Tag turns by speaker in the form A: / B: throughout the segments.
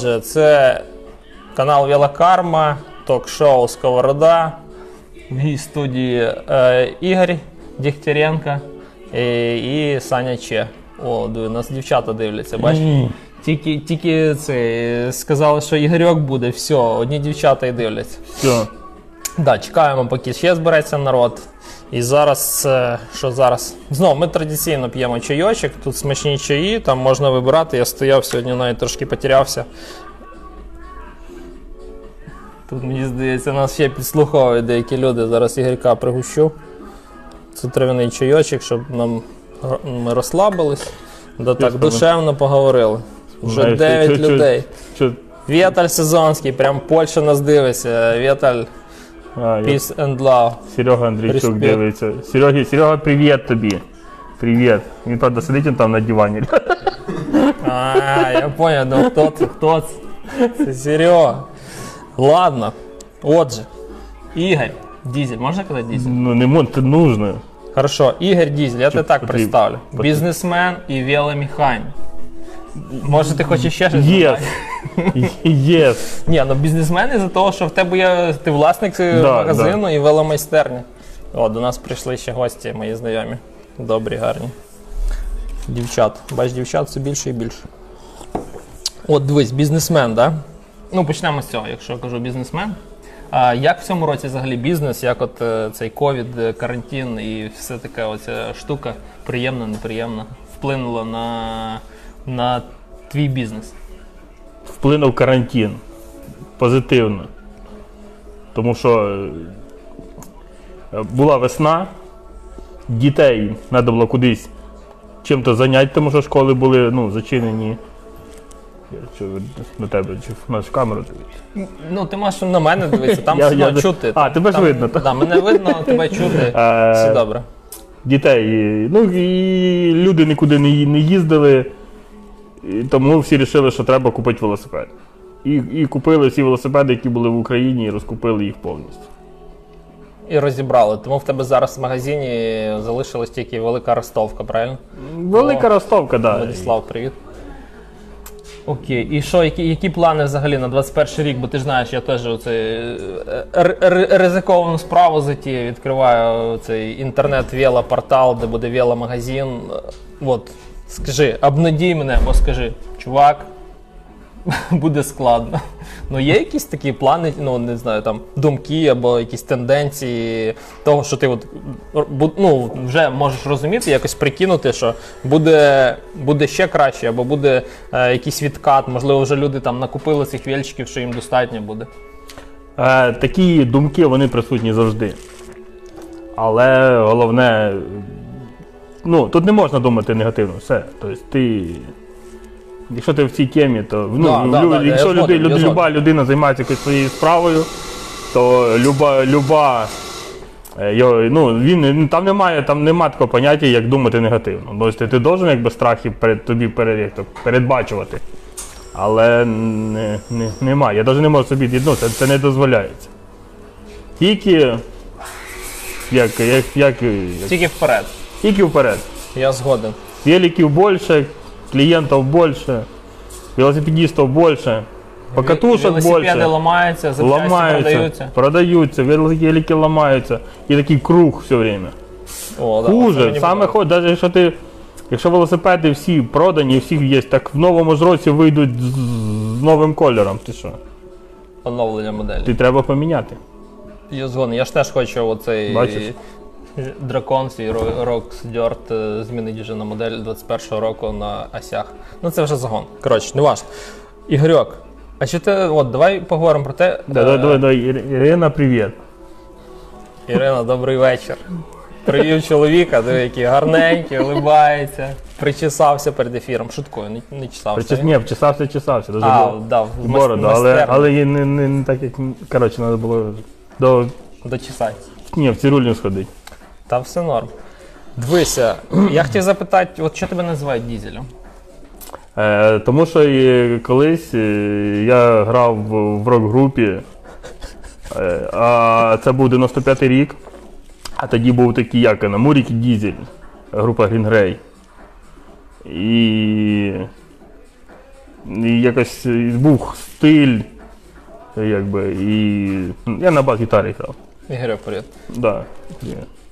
A: Отже, це канал Велокарма, ток-шоу Сковорода. В гій студії е, Ігор Дігтяренко е, і Саня Че. О, диви, нас дівчата дивляться, бачиш? Тільки, тільки це, сказали, що Ігорьок буде, все, одні дівчата і дивляться.
B: Все.
A: Да, чекаємо, поки ще збереться народ. І зараз, що зараз? Знову ми традиційно п'ємо чайочок, тут смачні чаї, там можна вибирати. Я стояв сьогодні, навіть трошки потерявся. Тут, мені здається, нас ще підслуховують деякі люди. Зараз Ігорька пригущу. Це травяний чайочок, щоб нам ми розслабились. Да так душевно поговорили. Вже
B: Знаєш,
A: 9
B: чо- чо-
A: людей. Віталь Сезонський, прям Польща нас дивиться. Віталь,
B: А, я-
A: peace and love.
B: Серега Андрійчук
A: Респект.
B: дивиться. Серега, Серега, привіт тобі. Привіт. Він, правда, сидить він там на дивані.
A: А, я понял, ну хто це, хто це? Це Серега. Ладно. Отже, Ігор Дізель, можна казати Дізель?
B: Ну, не можна, це нужно.
A: Хорошо, Ігор Дізель, я тебе так
B: потрібно.
A: представлю.
B: Потрібно.
A: Бізнесмен і веломеханік. Може, ти хочеш ще щось? Додати?
B: Yes.
A: Ні, ну бізнесмен із-за того, що в тебе є ти власник е,
B: Да,
A: магазину і веломайстерні. О, до нас прийшли ще гості, мої знайомі. Добрі, гарні. Дівчат. Бач, дівчат все більше і більше. От дивись, бізнесмен, да? Ну, почнемо з цього, якщо я кажу бізнесмен. А як в цьому році взагалі бізнес, як от е, цей ковід, е, карантин і все така оця штука приємна, неприємна, вплинула на, на твій бізнес?
B: Вплинув карантин. Позитивно. Тому що е, була весна, дітей треба було кудись чим-то зайняти, тому що школи були ну, зачинені. Я що, на тебе чи в нашу камеру дивитися?
A: Ну, ти можеш на мене дивитися, там
B: Я-
A: все
B: я-
A: одно чути.
B: А, тебе ж
A: Там-
B: видно, так?
A: Да, мене видно, тебе чути.
B: Е,
A: Все добре.
B: дітей. Ну і люди нікуди не, ї- не їздили, і тому всі вирішили, що треба купити велосипед. І, і купили всі велосипеди, які були в Україні, і розкупили їх повністю.
A: І розібрали. Тому в тебе зараз в магазині залишилась тільки велика ростовка, правильно?
B: Велика ростовка, так. Да.
A: Владислав, привіт. Окей, і що, які, які плани взагалі на 21 рік? Бо ти ж знаєш, я теж оцей е, ризиковану справу затію. Відкриваю цей інтернет-велопортал, де буде веломагазин. От, скажи, обнадій мене, або скажи, чувак, буде складно. Ну є якісь такі плани, ну не знаю, там думки або якісь тенденції того, що ти от ну, вже можеш розуміти, якось прикинути, що буде, буде ще краще, або буде е, якийсь відкат, можливо, вже люди там накупили цих вільчиків, що їм достатньо буде.
B: Е, такі думки вони присутні завжди. Але головне, ну, тут не можна думати негативно, все. Тобто ти. Якщо ти в цій темі, то ну,
A: Да, да,
B: лю-
A: да, я
B: якщо
A: згоден,
B: люди,
A: я
B: люд-
A: згоден.
B: люба людина займається якоюсь своєю справою, то люба, люба е, ну, він, там немає там нема такого поняття, як думати негативно. Тобто ти должен якби страхи перед тобі перед, як то, передбачувати. Але не, не, немає. Я навіть не можу собі ну, це, це не дозволяється. Тільки як, як, як, як,
A: Тільки вперед.
B: Тільки вперед.
A: Я згоден.
B: Великів більше, клієнтів більше, велосипедистів більше, покатушок
A: Велосипеди ламаються, запчасті продаються.
B: продаються, велики ламаються. І такий круг все время.
A: О, да,
B: Хуже,
A: мені
B: саме ход, навіть якщо ти. Якщо велосипеди всі продані, всіх є, так в новому ж році вийдуть з, з новим кольором. Ти що?
A: Оновлення моделі.
B: Ти треба поміняти.
A: Я згоден. Я ж теж хочу оцей
B: Бачиш?
A: Дракон свій Ро- Rocks Dirt е, вже на модель 21-го року на осях. Ну це вже загон. Коротше, не важко. Ігорьок, а що ти. От, давай поговоримо про те.
B: Да,
A: е,
B: давай, давай, давай, Ірина, привіт.
A: Ірина, добрий вечір. Привів чоловіка, диви, який гарненький, улибається. Причесався перед ефіром. Шуткою, не, не чесався.
B: Причес, ні, вчесався, чесався. Дуже
A: А,
B: було
A: дав,
B: в бороду, але, але не, не, не так, як. Коротше, треба було до.
A: Дочесати.
B: Ні, в цирульню сходити.
A: Та все норм. Дивися, я хотів запитати, от що тебе називають дізелем?
B: Е, тому що і колись е, я грав в, в рок-групі, е, а це був 95-й рік, а тоді був такий, як на Мурік і Дізель, група Green Grey. І, і якось був стиль, якби, і я на бас-гітарі грав.
A: Ігорю, привіт.
B: Да.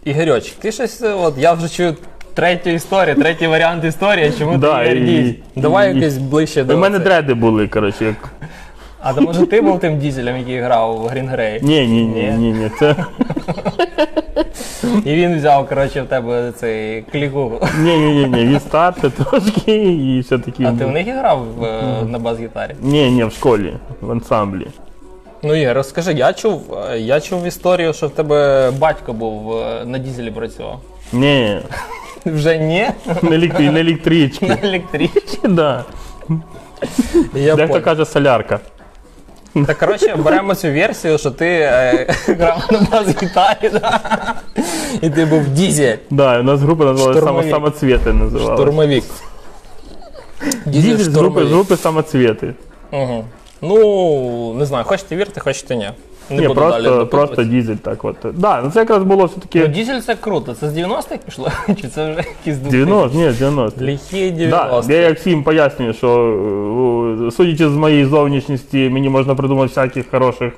A: Ігорьочек, ти щось, от я вже чую третю історію, третій варіант історії, чому
B: Да,
A: ти
B: і-?
A: Давай
B: і-
A: якось ближче
B: У мене
A: це.
B: дреди були, коротше, як.
A: А то може ти був тим дізелем, який грав в Green Grey?
B: Ні, ні, ні, ні, ні. Це.
A: І він взяв, коротше, в тебе цей кліку.
B: Ні, ні, ні, ні. Він старше трошки і все-таки.
A: А ти в них і грав е, на бас-гітарі?
B: Ні, ні, в школі, в ансамблі.
A: Ну Ігор, розкажи, я чув, я чув історію, що в тебе батько був е, на дізелі працював.
B: Ні,
A: Вже ні?
B: на, електри, на електричці.
A: На електричці.
B: Да.
A: Я
B: Дехто
A: понял.
B: каже солярка.
A: Так, коротше, беремо цю версію, що ти е, грав на бас-гітарі, да? і ти був дізель,
B: Да, у нас група називалася саме
A: Штурмовик.
B: самоцвіти називалася.
A: штурмовик.
B: Дізель з групи, з групи самоцвіти.
A: Угу. Ну, не знаю, хочете вірте, хочете ні. Не
B: Ні,
A: буду далі
B: просто, просто дізель так от. Да, ну це якраз було
A: Ну,
B: все-таки
A: дізель це круто. Це з 90-х пішло? Чи це вже якісь
B: 90, ні, 90.
A: Ліхі 90-х.
B: я як всім пояснюю, що е, судячи з моєї зовнішності, мені можна придумати всяких хороших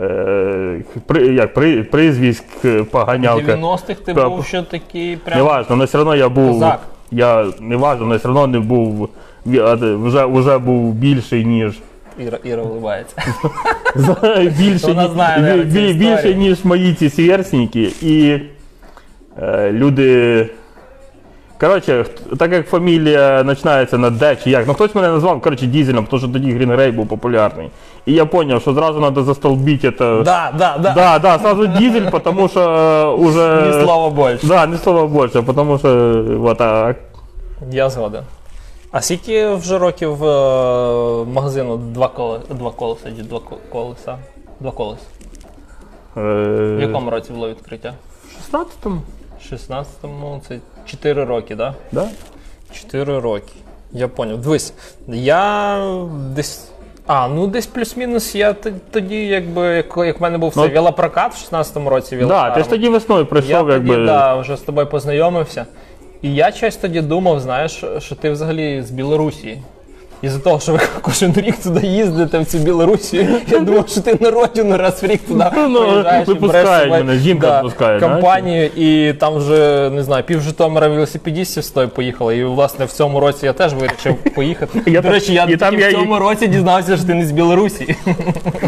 B: е, при, як, при, прізвиськ, е, поганялка.
A: 90-х ти
B: Та,
A: був ще такий прям.
B: Неважно, але все одно я був.
A: Козак.
B: Я не важно, але все одно не був ві- а, де, вже, вже був більший, ніж.
A: Іра, Іра вливається.
B: більше,
A: Вона знає,
B: бі-
A: наверно, цю
B: більше, ніж мої ці сверстники. І е, люди. Коротше, так як фамілія починається на Д чи як, ну хтось мене назвав, коротше, дізелем, тому що тоді Ray був популярний. І я зрозумів, що зразу треба застолбити це.
A: Да, да, да.
B: Да, да, сразу дизель, потому что э, уже...
A: Ні слова більше.
B: Да, не слова больше, потому что вот а,
A: Я згоден. А скільки вже років е, магазину два кола, два колеса, два ко- колеса? Два колеса. В якому році було відкриття?
B: в 16-му,
A: В 16-му це 4 роки, так? Да?
B: да?
A: 4 роки. Я поняв. Дивись, я десь. А, ну десь плюс-мінус я т- тоді, якби, як, як в мене був
B: Ну,
A: цей велопрокат в 16-му році
B: Да, ти ж тоді весною
A: Я
B: прийшов,
A: тоді
B: якби.
A: да, вже з тобою познайомився. І я щось тоді думав, знаєш, що ти взагалі з Білорусі. Із-за того, що ви кожен рік туди їздите в цю Білорусі, я думав, що ти на родину раз в рік туди
B: Ну,
A: приїжджаєш і береш
B: мене, жінка відпускає, знаєш?
A: компанію, і там вже, не знаю, пів Житомира велосипедістів з поїхали. І, власне, в цьому році я теж вирішив поїхати.
B: Я
A: До речі, я
B: і там
A: в цьому році дізнався, що ти не з Білорусі.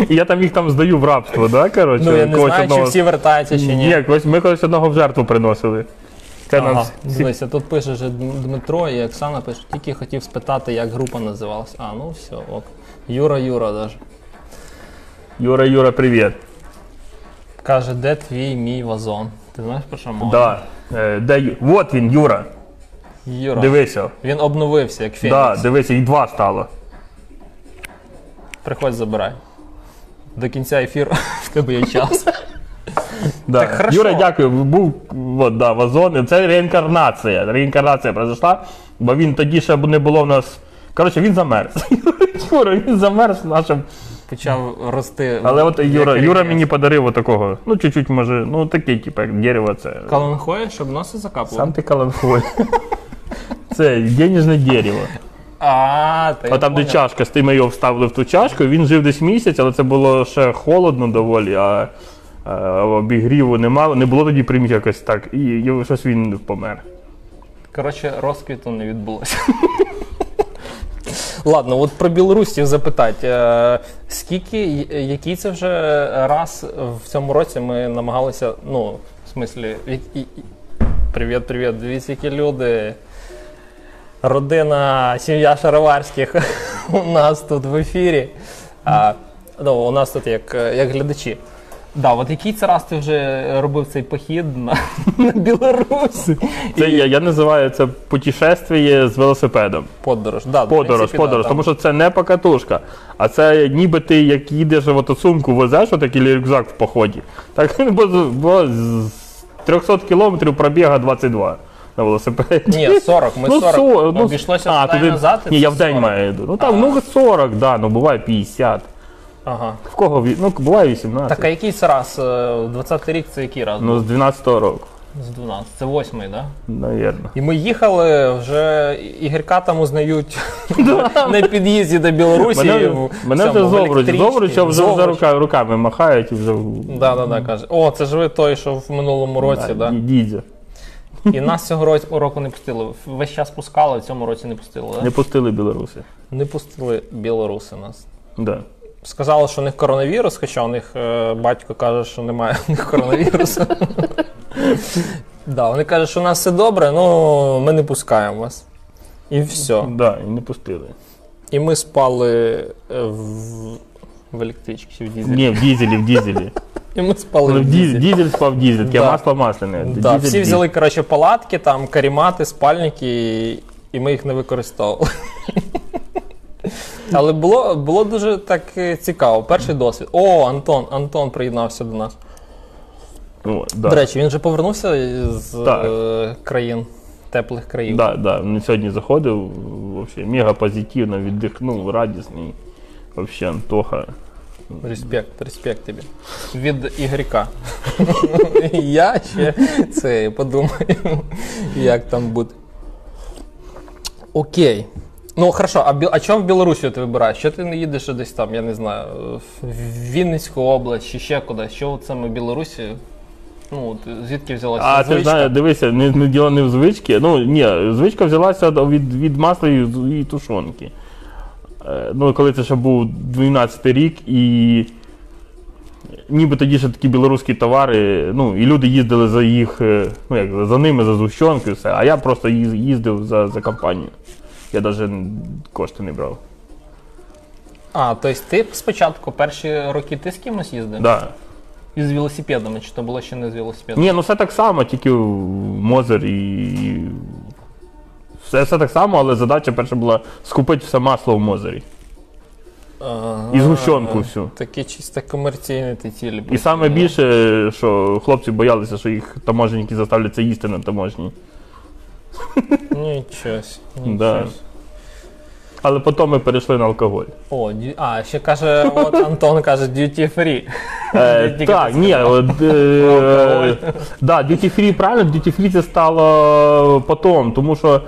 B: І я там їх там здаю в рабство, да, коротше?
A: Ну, я не знаю, чи всі вертаються, чи ні.
B: Ні, ми когось одного в жертву приносили. Це
A: Ага,
B: нас
A: дивися, тут пише вже Дмитро і Оксана пишуть, тільки хотів спитати, як група називалась. А, ну все, ок. Юра, Юра даже.
B: Юра, Юра, привіт.
A: Каже, де твій мій вазон? Ти знаєш про що мова?
B: Да. Е, де, Ю- вот він, Юра.
A: Юра.
B: Дивися.
A: Він обновився, як Фенікс.
B: Да, дивися, і два стало.
A: Приходь, забирай. До кінця ефіру в тебе є час.
B: Да.
A: Так хорошо.
B: Юра, дякую. Був от, да, вазон. Це реінкарнація. Реінкарнація произошла, бо він тоді ще не було в нас. Коротше, він замерз. Юра, він замерз нашим.
A: Почав рости.
B: Але от Юра, Юра мені подарив отакого. Ну, чуть-чуть, може, ну такий, типу, як дерево, це.
A: Каланхоє, щоб носи закапував.
B: Сам ти каланхой. Це денежне дерево.
A: А, та
B: А там, де чашка, з тим його вставили в ту чашку, він жив десь місяць, але це було ще холодно доволі, а, а обігріву немало, не було тоді приміг якось так. І, і щось він помер.
A: Коротше, розквіту не відбулося. Ладно, от про білорусів запитати. Е, Скільки, й- який це вже раз в цьому році ми намагалися, ну, в смислі, і- і- і- привіт, привіт, дивіться, які люди. Родина, сім'я Шароварських у нас тут в ефірі. А, ну, у нас тут як, як глядачі. Да, от який це раз ти вже робив цей похід на, на Білорусь?
B: Це я, я називаю це путешествие з велосипедом.
A: Подорож, да, в
B: Подорож,
A: принципі,
B: подорож,
A: да,
B: тому
A: там.
B: що це не покатушка, а це ніби ти як їдеш в оту сумку, везеш отакий рюкзак в поході. Так, бо, бо з- 300 кілометрів пробіга 22 на велосипеді.
A: Ні, 40. Ми 40
B: со- ну,
A: обійшлося
B: а,
A: туди
B: туди-
A: назад. і
B: Ні,
A: це
B: я в день
A: 40.
B: маю. йду. Ну там, ну 40, да, ну буває 50.
A: Ага.
B: В кого ві- ну буває 18.
A: Так, а який це раз? е, 20-й рік це який раз?
B: Ну з 12-го року,
A: З 12. Це 8-й, так? Да?
B: навірно.
A: І ми їхали, вже Ігорька там узнають на під'їзді до Білорусі.
B: Мене,
A: в
B: мене
A: цьому,
B: вже
A: в
B: Зовруч,
A: електричці.
B: Зовруч, вже за
A: Зовруч.
B: рука, руками махають і вже
A: Да, да, да, каже. О, це ж ви той, що в минулому році, да?
B: ді- дідзя.
A: І нас цього року, року не пустили. Весь час пускали, в цьому році не пустили, да?
B: Не пустили білоруси.
A: Не пустили білоруси нас.
B: Да.
A: Сказали, що у них коронавірус, хоча у них е, батько каже, що немає у них коронавірусу. да, вони кажуть, що у нас все добре, ну ми не пускаємо вас. І все.
B: Да, і не пустили.
A: І ми спали е, в, в електричці в дізелі.
B: Ні, в дізелі, в дізелі.
A: І ми спали
B: Ну,
A: в
B: дізель, дізель спав дізель,
A: Да.
B: масло масляне.
A: Да,
B: Дізель,
A: всі взяли коротше, палатки, там, карімати, спальники, і ми їх не використовували. Але було, було дуже так е, цікаво. Перший досвід. О, Антон, Антон приєднався до нас.
B: О, да.
A: До речі, він же повернувся з
B: Так.
A: е, країн, теплих країн.
B: Да, да. Він сьогодні заходив, вообще, мега позитивно, віддихнув, радісний. Вообще, Антоха.
A: Респект, респект тобі. Від Ігорька. Я ще це подумаю, як там буде. Окей. Ну, хорошо, а, Бі- а чому в Білорусі ти вибираєш? Що ти не їдеш десь там, я не знаю, в Вінницьку область чи ще кудись? Що от саме в Білорусі? Ну, звідки взялася
B: А ти
A: звичка?
B: знаєш, дивися, не, не діло не в звичці. Ну, ні, звичка взялася від, від масла і, і тушонки. Е, Ну, коли це ще був 12 рік, і ніби тоді ще такі білоруські товари, ну, і люди їздили за їх, е, ну, як, за ними, за згущенкою, все, а я просто їздив за, за компанію. Я навіть кошти не брав.
A: А, тобто ти спочатку перші роки ти з кимось їздив?
B: Да.
A: І з велосипедами, чи то було ще не з велосипедом?
B: Ні, ну все так само, тільки Мозер і. Все, все так само, але задача перша була скупити все масло в Мозері.
A: Ага.
B: І згущенку всю.
A: Такі чисто комерційні ті цілі.
B: І саме більше, що хлопці боялися, що їх таможенники заставляться їсти на таможні.
A: Нічого.
B: Да. Але потім ми перейшли на алкоголь.
A: О, дю- а, ще каже, от Антон каже, duty free.
B: Е,
A: Тільки
B: так,
A: ти
B: ні, от, е, да, duty free, правильно, duty free це стало потім, тому що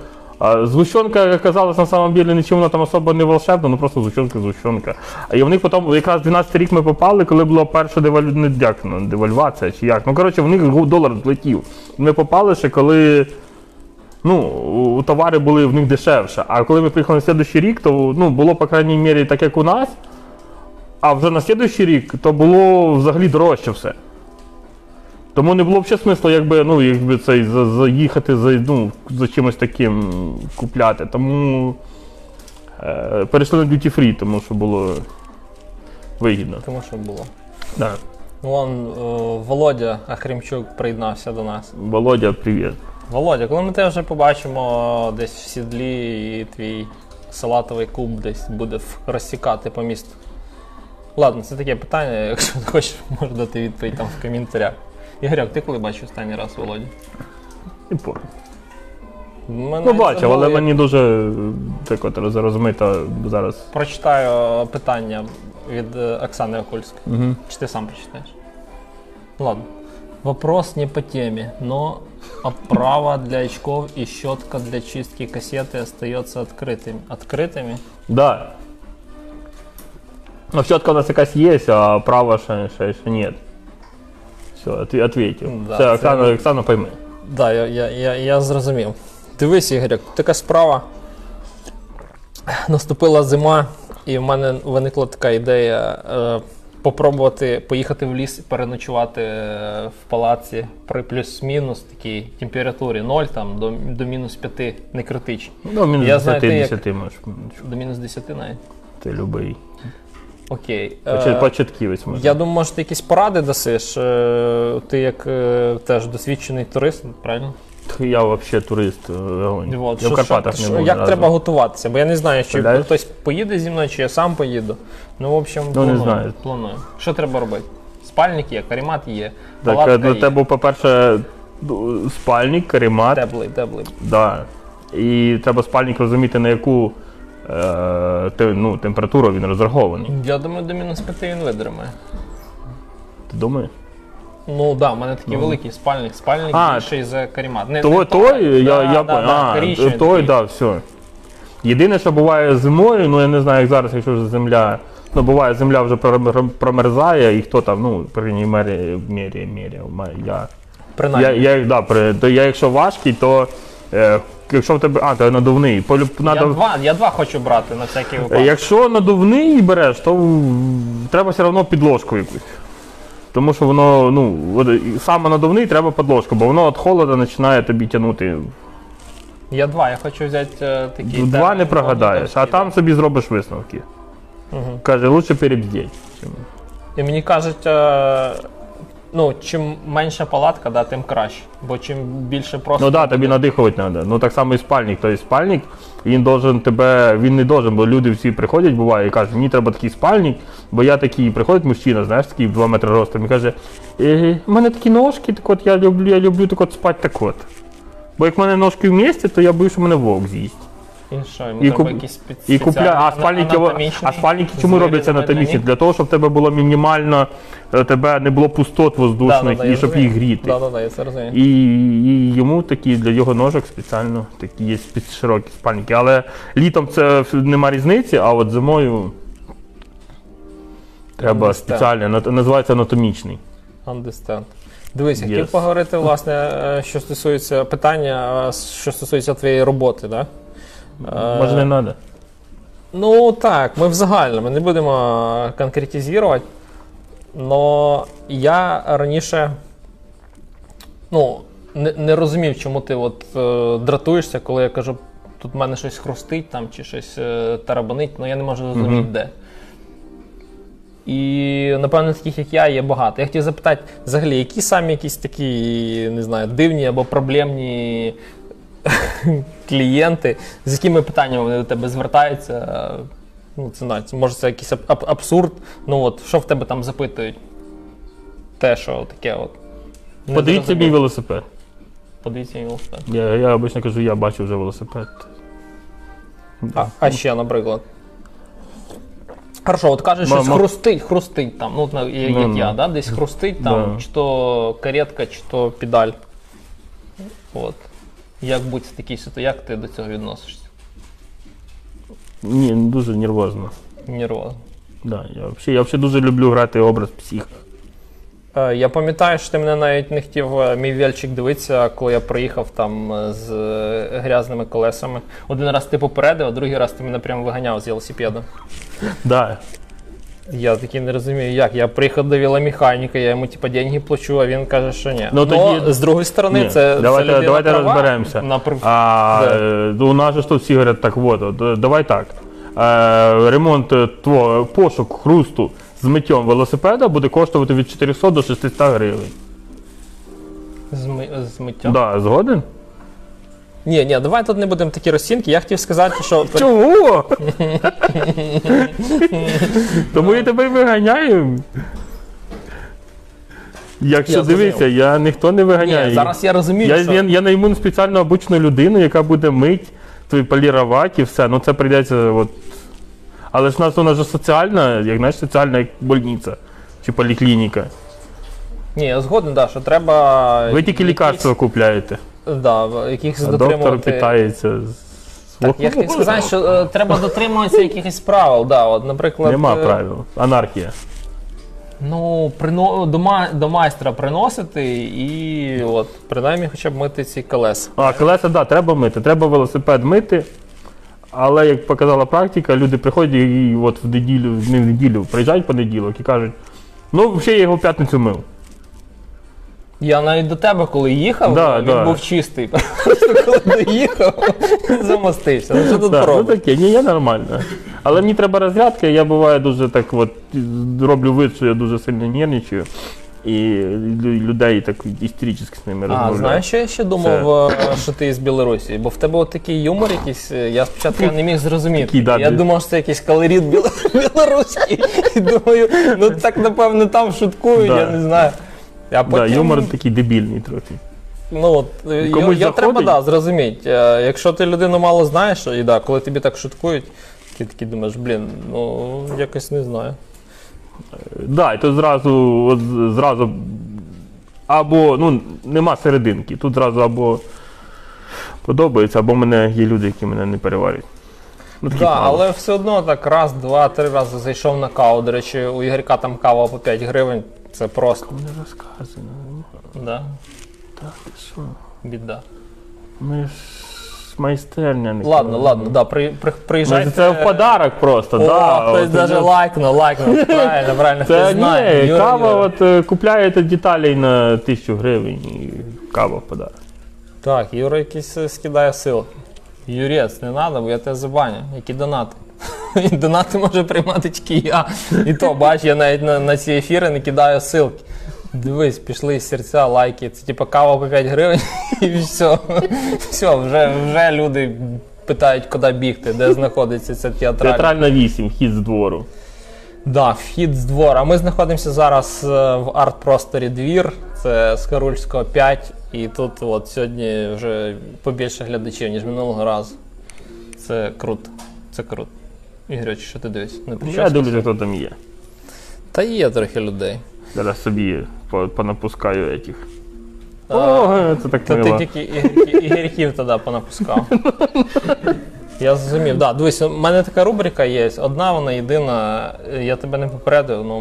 B: е, згущенка оказалась на самом деле нічим вона там особо не волшебна, ну просто згущенка, згущенка. І в них потім, якраз 12 рік ми попали, коли була перша девалю... не, як, ну, девальвація чи як. Ну, коротше, в них долар злетів. Ми попали ще, коли. Ну, у- товари були в них дешевше. А коли ми приїхали на слідуючий рік, то ну, було, по крайній мірі, так як у нас. А вже на слідуючий рік то було взагалі дорожче все. Тому не було б ще смислу, якби, ну, якби цей, за, заїхати за, ну, за чимось таким купляти. Тому е, перейшли на duty free, тому що було вигідно.
A: Тому що було.
B: Да.
A: Вон е, Володя Ахрімчук приєднався до нас.
B: Володя, привіт.
A: Володя, коли ми тебе вже побачимо десь в сідлі і твій салатовий куб десь буде розсікати по місту. Ладно, це таке питання, якщо ти хочеш, можеш дати відповідь там в коментарях. Ігоряк, ти коли бачив останній раз Володю?
B: І по-
A: Ми
B: Ну, бачив, але мені дуже так от роз- розмито зараз.
A: Прочитаю питання від е, Оксани Окульської.
B: Угу.
A: Чи ты сам прочитаешь? Ладно. Вопрос не по теме, но оправа для очков и щетка для чистки кассеты остается открытыми. Открытыми?
B: Да. Ну, щетка у нас якась є, а права ще, ще, ще нет. Все, отв- ответив.
A: Да,
B: Все,
A: це-
B: Оксана, Оксана пойми.
A: Да, я, я, я, я зрозумів. Дивись, Ігоряк, така справа. Наступила зима, і в мене виникла така ідея е, попробувати поїхати в ліс переночувати е, в палаці при плюс-мінус такій температурі 0 там, до, до мінус 5 не критично.
B: Ну, мінус
A: Я
B: 10,
A: знаю, ти як-
B: можеш.
A: До мінус 10 навіть.
B: Ти любий.
A: Окей. Е,
B: Початківець може.
A: я думаю, може, ти якісь поради дасиш. Е, Ти як теж досвідчений турист, правильно?
B: Я взагалі турист. е.
A: От,
B: я в Карпатах
A: що-
B: не був.
A: Як
B: разу.
A: треба готуватися? Бо я не знаю, чи
B: Представляєш?
A: хтось поїде зі мною, чи я сам поїду. Ну, в общем,
B: Ну, не
A: планую,
B: знаю.
A: планую. Що треба робити? Спальник є, каремат є,
B: Так, ну, тебе, по-перше, спальник, каремат.
A: Теплий, теплий.
B: Да. І треба спальник розуміти, на яку е, те- ну, температуру він розрахований.
A: Я думаю, до мінус 5 він витримає.
B: Ти думаєш?
A: Ну так, да, в мене такий великий спальник. Спальник
B: А,
A: більший за карімат. Не,
B: Той,
A: не
B: той, я,
A: да,
B: я
A: да, да,
B: а,
A: коричневий
B: той,
A: такий.
B: да, все. Єдине, що буває зимою, ну я не знаю, як зараз, якщо вже земля. Ну, буває, земля вже промер- промерзає, і хто там, ну, в крайній мері, мері, мері, я, я,
A: Принаймні.
B: я, да, при, то я якщо важкий, то е, якщо в тебе. А, то надувний. Полю,
A: Я,
B: надо,
A: два, я два хочу брати на всякий випадок.
B: Якщо надувний береш, то треба все одно підложку якусь. Тому що воно, ну, саме надувний треба подложку, бо воно від холода починає тобі тягнути.
A: Я два, я хочу взяти е, такі.
B: Два не прогадаєш, а там собі зробиш висновки.
A: Угу.
B: Каже, лучше перебздіть.
A: І мені кажуть, е, ну, чим менша палатка, да, тим краще. Бо чим більше просто.
B: Ну так, да, тобі надихувати треба. Ну так само і спальник. Тобто спальник, він должен тебе, він не должен, бо люди всі приходять, буває, і кажуть, мені треба такий спальник, бо я такий, приходить мужчина, знаєш, такий 2 метри ростом, і каже, е, у мене такі ножки, так от я люблю, я люблю так от спати так от. Бо як в мене ножки в місті, то я боюсь, що мене вовк з'їсть.
A: І що, йому
B: І,
A: треба
B: куп...
A: якісь спец-
B: і купля... А спальники,
A: анатомічні
B: а спальники чому робляться анатомічні?
A: замедлені?
B: Для того, щоб в тебе було мінімально, е, тебе не було пустот воздушних, і щоб їх гріти.
A: Так, так, так, я це розумію.
B: І, і йому такі для його ножок спеціально такі є спец- широкі спальники. Але літом це нема різниці, а от зимою треба
A: Understand.
B: спеціально, нат- називається анатомічний.
A: Understand. Дивись, я хотів
B: Yes.
A: поговорити, власне, е, що стосується питання, е, що стосується твоєї роботи, да? Е,
B: Може не треба.
A: Ну так, ми в загальному не будемо конкретизувати. Но я раніше ну, не, не розумів, чому ти от, е, дратуєшся, коли я кажу, тут в мене щось хрустить там, чи щось е, тарабанить, але я не можу зрозуміти,
B: Мгм.
A: де. І, напевно, таких, як я, є багато. Я хотів запитати, взагалі, які самі якісь такі, не знаю, дивні або проблемні клієнти, з якими питаннями вони до тебе звертаються. Ну, це навіть, може, це якийсь аб- аб- абсурд. Ну от, що в тебе там запитують? Те, що таке от. не
B: Подивіться мій велосипед.
A: Подивіться мій велосипед.
B: Я, я обично кажу, я бачу вже велосипед.
A: А, а ще, наприклад. Хорошо, от кажеш,
B: Ма-
A: щось
B: ма-
A: хрустить, хрустить там, ну, от, на- як,
B: Ну, ну.
A: я, да? десь хрустить там,
B: Да.
A: чи то каретка, чи то педаль. От. Як будь в такій ситуації, як ти до цього відносишся?
B: Ні, дуже нервозно.
A: Нервозно.
B: Да, я, взагалі, я взагалі дуже люблю грати образ психа.
A: Е, Я пам'ятаю, що ти мене навіть не хотів е, мій вельчик дивитися, коли я приїхав там е, з е, грязними колесами. Один раз ти попередив, а другий раз ти мене прямо виганяв з велосипеда.
B: Да.
A: Я такий не розумію, як. Я приїхав до веломеханіка, я йому типу, деньги плачу, а він каже, що ні.
B: Ну, тоді-
A: з другої сторони,
B: Ні,
A: це.
B: давайте-
A: це
B: давайте
A: права.
B: розберемося.
A: Напр-
B: А
A: Да.
B: е, у нас же ж тут всі говорять, так от, е, давай так. Е, ремонт твого пошук хрусту з миттям велосипеда буде коштувати від 400 до 600 гривень.
A: З, ми- з миття.
B: Да, згоден?
A: Ні, ні, давай тут не будемо такі розцінки. Я хотів сказати, що.
B: Чого? Тому я тебе виганяю. Якщо
A: Я зрозумів.
B: я ніхто не виганяє.
A: Ні, зараз я розумію,
B: Я,
A: що.
B: я, я найму спеціально обучену людину, яка буде мить, то й полірувати і все. Ну це прийдеться. От. Але ж у нас вона ж соціальна, як знаєш, соціальна як больниця чи поліклініка.
A: Ні, я згоден, да, що треба.
B: Ви тільки
A: якісь-
B: лікарства купляєте,
A: Да, якихось
B: а доктор
A: дотримувати.
B: питається.
A: Так, я хотів сказати, що е, треба дотримуватися якихось правил. Да, от, наприклад,
B: Нема
A: е,
B: правил. Анархія.
A: Ну, прино... до, ма... до майстра приносити і от, принаймні хоча б мити ці колеса.
B: А, колеса, так, да, треба мити. Треба велосипед мити. Але як показала практика, люди приходять і от в неділю, не в неділю, приїжджають в понеділок і кажуть, ну, взагалі я його в п'ятницю мив.
A: Я навіть до тебе, коли їхав,
B: Да,
A: він
B: да.
A: був чистий. Просто коли доїхав, замостився. Ну що тут
B: Так, ну
A: пробувати?
B: таке, ні, я нормально. Але мені треба розрядка, я буває дуже так от роблю вид, що я дуже сильно нервничаю. І лю- людей так істерично з ними
A: А,
B: розмовляю.
A: знаєш, що я ще думав, е, що ти з Білорусі? Бо в тебе от такий юмор якийсь, е, я спочатку не міг зрозуміти.
B: Такий, да,
A: я
B: десь.
A: думав, що це якийсь калоріт біло- білоруський. І думаю, ну так напевно там шуткують,
B: Да.
A: я не знаю. А
B: Да, юмор такий дебільний трохи.
A: Ну, от, е, його,
B: Комусь
A: треба да, зрозуміти. Е, Якщо ти людину мало знаєш, і да, коли тобі так шуткують, ти такий думаєш, блін, ну якось не знаю.
B: Да, і тут зразу, от зразу або ну, нема серединки. Тут зразу або подобається, або мене є люди, які мене не переварюють. Ну,
A: Так, да, але все одно так раз, два, три рази зайшов на каву. До речі, у Ігорька там кава по 5 гривень. Це просто.
B: Не розказуй, ну,
A: Да,
B: так, що?
A: біда.
B: Ми ж майстерня не
A: Ладно, ладно, да, при, при, приїжджайте.
B: Це в подарок просто,
A: О,
B: да.
A: хтось навіть
B: ну,
A: лайкнув, лайкнув. Правильно, правильно,
B: Це
A: знає.
B: ні,
A: Юра,
B: кава,
A: Юра.
B: от е, купляєте деталей на тисячу гривень і кава в подарок.
A: Так, Юра якийсь е, скидає силки. Юрець, не треба, бо я тебе забаню. Які донати? І донати може приймати тільки я. І то, бач, я навіть на, на ці ефіри не кидаю ссылки. Дивись, пішли серця, лайки. Це типу кава по 5 гривень і все. Все, вже, вже люди питають, куди бігти, де знаходиться ця театральна.
B: Театральна 8, вхід з двору.
A: Да, вхід з двора. Ми знаходимося зараз е, в арт-просторі двір. Це з Карульського 5. І тут от сьогодні вже побільше глядачів, ніж минулого разу. Це круто. Це круто. Ігорьоч, що ти дивишся? Не
B: Я дивлюся, хто там є.
A: Та є трохи людей.
B: Зараз собі понапускаю этих. О, це так
A: Та ти тільки ігорьків, ігорьків тоді понапускав. Я зрозумів. Да, дивись, у мене така рубрика є. Одна вона єдина. Я тебе не попередив, ну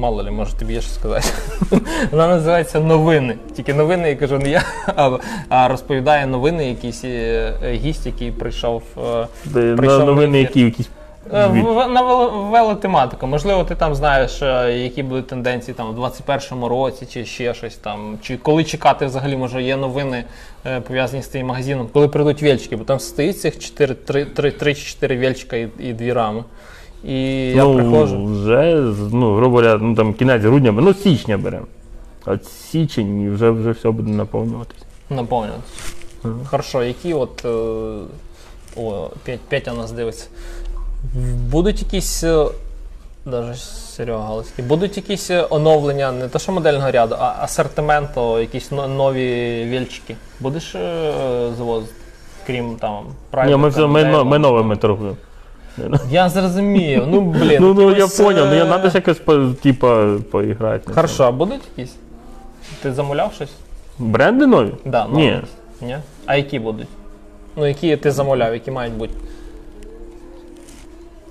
A: мало ли, може тобі є що сказати. Вона називається Новини. Тільки новини, я кажу, не я, а, а розповідає новини якийсь е, гість, який прийшов. е,
B: Де-
A: прийшов
B: новини,
A: ефір.
B: які якісь.
A: Е, в- На вел- велотематику. Можливо, ти там знаєш, е, які будуть тенденції там у 21-му році, чи ще щось там. Чи коли чекати взагалі, може, є новини е, пов'язані з тим магазином, коли прийдуть вельчики, бо там стоїть цих 4, 3, 3, 3 чи 4 вельчика і, і дві рами. І я
B: ну,
A: приходжу.
B: вже, з- ну, грубо говоря, ну там кінець грудня, ну січня беремо. От січень і вже, вже все буде наповнюватися.
A: Наповнювати. Хорошо, які от. е, О, Петя нас дивиться. Будуть якісь. е, Даже Серега Галицький. Будуть якісь е, оновлення, не те, що модельного ряду, а асортименту, якісь нові вільчики. Будеш е, завозити? Крім там
B: Ні, ми, все, ми, ми новими торгуємо.
A: Я зрозумів. Ну, блін.
B: Ну, ну я
A: якось,
B: поняв, ну я
A: е,
B: треба ж якось по, типа, поіграти.
A: Хорошо, а будуть якісь? Ти замовляв щось?
B: Бренди нові?
A: Да,
B: Ні.
A: Ні? А які будуть? Ну, які ти замовляв, які мають бути?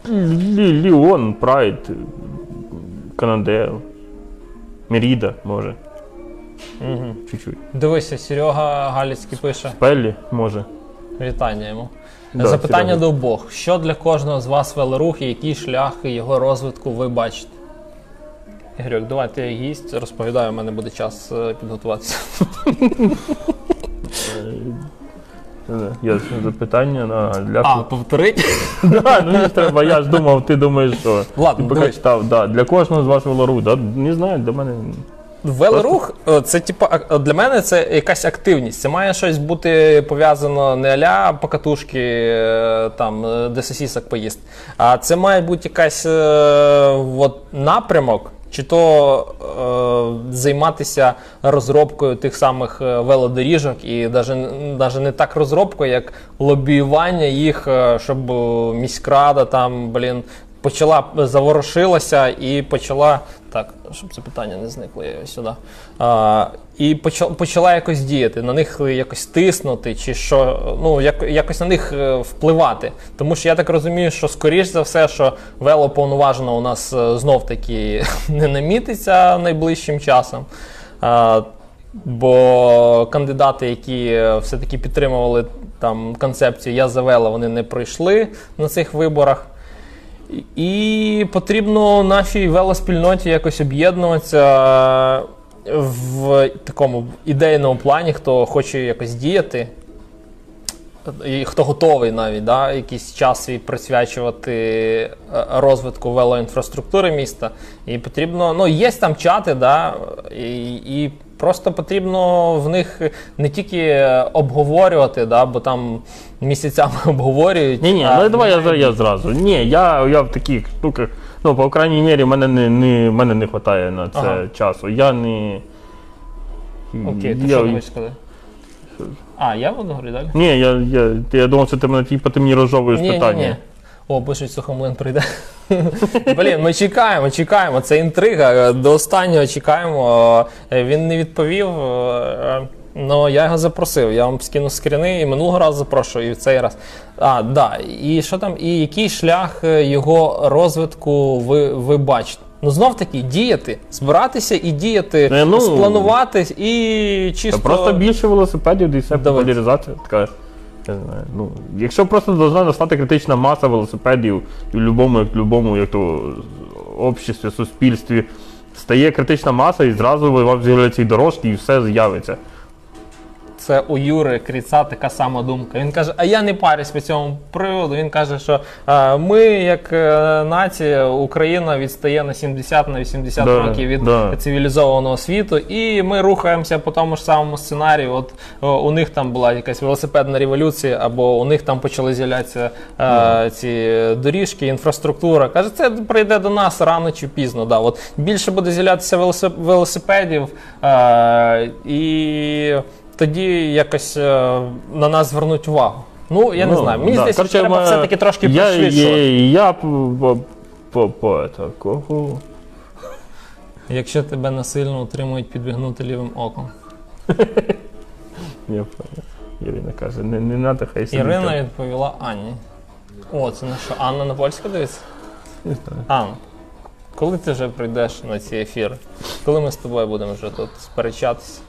B: Лі, Leon, Pride, Cannondale, Merida, може.
A: Угу.
B: Чуть-чуть.
A: Дивися, Серега Галіцький пише.
B: Пеллі, може.
A: Вітання йому.
B: Да,
A: Запитання
B: Серега.
A: до обох. Що для кожного з вас велорух і які шляхи його розвитку ви бачите? Ігорьок, давай ти гість, розповідаю, у мене буде час е, підготуватися.
B: Я запитання на для
A: А, повторить?
B: да, ну, ж треба, я ж думав, ти думаєш, що.
A: Ладно,
B: ти поки
A: дивись.
B: читав, да, для кожного з вас велору, да, не знаю, для мене.
A: Велорух е, це ак- для мене це якась активність. Це має щось бути пов'язано не аля покатушки, е, там, е, де сосісок поїсть, а це має бути якась е, от, напрямок, чи то е, займатися розробкою тих самих е, велодоріжок, і навіть не так розробкою, як лобіювання їх, е, щоб е, міськрада там, блін, почала заворушилася і почала. Так, щоб це питання не зникло я сюди. А, і почала, якось діяти, на них якось тиснути, чи що, ну, як, якось на них е, впливати. Тому що я так розумію, що скоріш за все, що велоповноважено у нас е, знов таки не намітиться найближчим часом. А, бо кандидати, які е, все-таки підтримували там концепцію Я за вело, вони не пройшли на цих виборах. І потрібно нашій велоспільноті якось об'єднуватися в такому ідейному плані, хто хоче якось діяти, і хто готовий навіть да, якийсь час свій присвячувати е, розвитку велоінфраструктури міста. І потрібно, ну, є там чати, да, і, і просто потрібно в них не тільки обговорювати, да, бо там місяцями обговорюють.
B: Ні, ні,
A: а
B: ну давай я, я зразу. Ні, я, я в таких штуках, ну, по крайній мірі, мене не, не, мене не вистачає на це
A: Ага.
B: часу. Я не.
A: Окей, ти
B: я,
A: що хочеш сказати? А, я буду говорити далі?
B: Ні, я, я, я думав, що ти мене типу, ти мені розжовуєш
A: Ні, ні,
B: питання.
A: ні. О, пишуть, сухомлин прийде. Блін, ми чекаємо, чекаємо. Це інтрига. До останнього чекаємо. Е, Він не відповів. е, Ну, я його запросив. Я вам скину скріни і минулого разу запрошую, і в цей раз. А, да. І що там? І який шлях е, його розвитку ви, ви бачите? Ну, знов таки, діяти, збиратися і діяти,
B: Е, ну,
A: спланувати і
B: Та
A: чисто.
B: просто більше велосипедів, і все
A: Давайте.
B: популяризація. Така, я знаю, ну, якщо просто должна настати критична маса велосипедів і в будь-якому, як в любому, як то обществі, суспільстві, стає критична маса і зразу вам з'являються дорожки, і все з'явиться.
A: Це у Юри Кріца така сама думка. Він каже: А я не парюсь по цьому приводу. Він каже, що е, ми, як е, нація, Україна відстає на 70 на 80
B: Да,
A: років від
B: да.
A: цивілізованого світу, і ми рухаємося по тому ж самому сценарію. От е, у них там була якась велосипедна революція, або у них там почали з'являтися е, ці доріжки, інфраструктура. Каже, це прийде до нас рано чи пізно. Да. От більше буде з'являтися велосип- велосипедів е, і тоді якось е, на нас звернуть увагу. Ну, я не знаю. Мені
B: да.
A: здається,
B: Короче,
A: треба
B: ма-
A: все-таки трошки
B: я,
A: пришвидшувати.
B: Я, я по, по, по, по, это, кого?
A: Якщо тебе насильно утримують підвигнути лівим оком.
B: Я понял. Ірина каже, не, не надо, хай собі
A: Ірина
B: там.
A: відповіла Анні. О, це на що? Анна на польську дивиться?
B: Не знаю.
A: Анна, коли ти вже прийдеш на ці ефіри? Коли ми з тобою будемо вже тут сперечатися?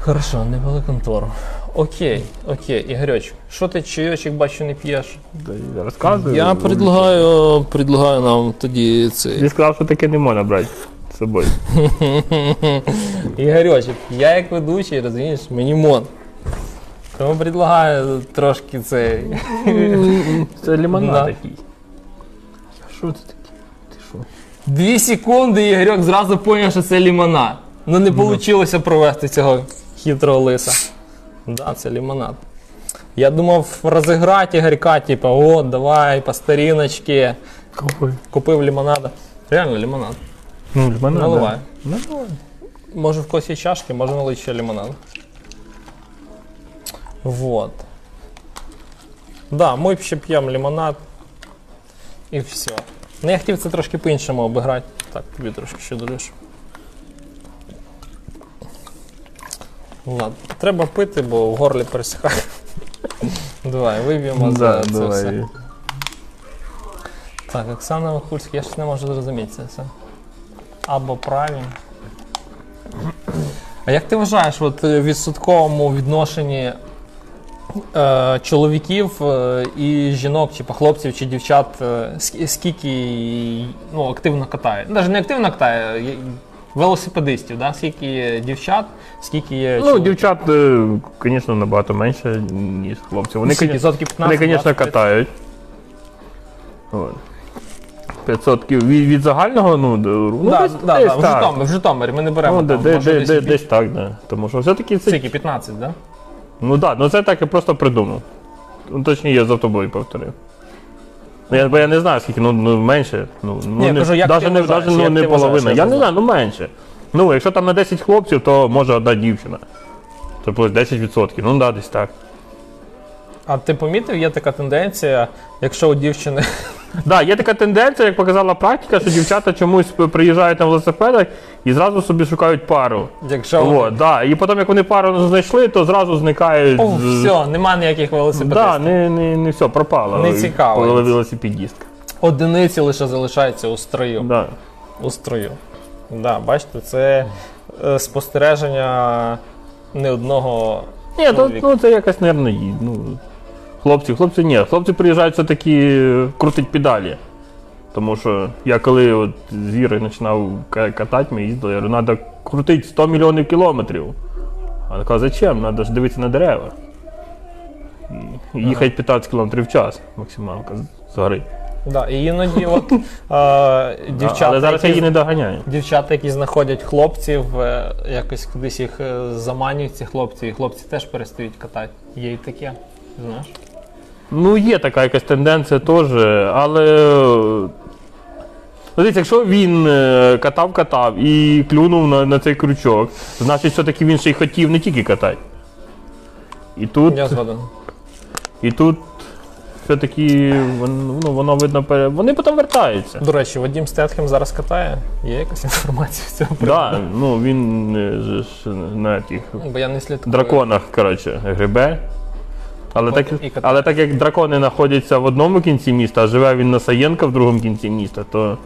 A: Хорошо, не вели контору. Окей, окей, Ігорьоч, що ти чайочок бачу не п'єш?
B: Да, я Розказую.
A: Я предлагаю, предлагаю нам тоді цей.
B: Ти сказав, що таке не можна брати з собою.
A: Ігорьочок, я як ведучий, розумієш, мені мон. Тому предлагаю трошки цей.
B: Це лимонад
A: Да.
B: такий. Що це таке? Ти що?
A: Дві секунди, і Ігорьок зразу зрозумів, що це лімонад. Ну не вийшло провести цього хитрого лиса. Да, це лимонад. Я думав розіграти Ігорька, типу, о, давай, по старіночки.
B: Какой?
A: Купив лимонада. Реально лимонад.
B: Ну, лимонад.
A: Наливай.
B: Да. Наливай.
A: Може в є чашки, може налити ще лимонад. Вот. Да, ми ще п'ємо лимонад. І все. Ну я хотів це трошки по-іншому обіграти. Так, тобі трошки ще долиш. Ладно, треба пити, бо в горлі пересихає. Давай, виб'ємо за це все. Так, Оксана Вахульська, я щось не можу зрозуміти це все. Або праві. А як ти вважаєш, от е, в відсотковому відношенні е, чоловіків е, і жінок, типу хлопців чи дівчат, е, скільки ну, активно катає? Навіть не активно катає, велосипедистів, да? скільки є дівчат, скільки є
B: Ну,
A: чоловіків?
B: дівчат, е, звісно, набагато менше, ніж хлопців. Вони,
A: Скільки?
B: коні-
A: Відсотків 15,
B: вони звісно,
A: 20?
B: катають. От. 500 від, від загального, ну, ну
A: Да,
B: десь,
A: да,
B: десь
A: да, в,
B: так.
A: Житомирі, в Житомирі ми не беремо
B: Ну,
A: там,
B: де,
A: може,
B: де,
A: десь
B: де,
A: більше.
B: десь так, да. Тому що все-таки це.
A: Скільки? 15, да?
B: Ну так, да, ну це так я просто придумав. Ну, точніше, я за тобою повторив. Ну, я, бо я не знаю, скільки, ну, ну менше. Ну, ну,
A: Ні,
B: не,
A: кажу, як
B: навіть
A: ти
B: не,
A: вважаєш,
B: ну,
A: як
B: не
A: ти
B: половина.
A: вважаєш,
B: Я не знаю, ну менше. Ну, якщо там на 10 хлопців, то може одна дівчина. Тобто 10%. Ну да, десь так.
A: А ти помітив, є така тенденція, якщо у дівчини
B: Да, є така тенденція, як показала практика, що дівчата чомусь приїжджають на велосипедах і зразу собі шукають пару.
A: Якщо
B: От, да. І потім, як вони пару знайшли, то зразу зникають.
A: О, все, нема ніяких велосипедистів.
B: Да, не, не, не все, пропало.
A: Не цікаво.
B: Велосипедістка.
A: Одиниці лише залишаються у строю.
B: Да.
A: У строю. Да, бачите, це е, спостереження не одного.
B: Ні, то, ну це якось, мабуть, ну, хлопці, хлопці ні, хлопці приїжджають все-таки крутить педалі. Тому що я коли от з Вірою починав катати, ми їздили, я говорю, треба крутити 100 мільйонів кілометрів. А вона каже, зачем? Треба ж дивитися на дерева. І їхати 15 кілометрів в час максималка з- згори.
A: Да, і іноді от, е, дівчата,
B: Але зараз я
A: які,
B: її не доганяю.
A: дівчата, які знаходять хлопців, е, якось кудись їх е, заманюють, ці хлопці, і хлопці теж перестають катати. Є і таке, знаєш.
B: Ну, є така якась тенденція теж, але. Ну, дивіться, якщо він е, катав-катав і клюнув на, на цей крючок, значить все-таки він ще й хотів не тільки катати. І тут,
A: Я згоден.
B: і тут все-таки ну, воно видно, пере- вони потім вертаються.
A: До речі, Вадим Стетхем зараз катає. Є якась інформація з цього приводу?
B: Да, ну він е, на тих
A: Бо я не слідкую.
B: драконах, коротше, грибе. Але так, але так як дракони знаходяться в одному кінці міста, а живе він на Саєнка в другому кінці міста, то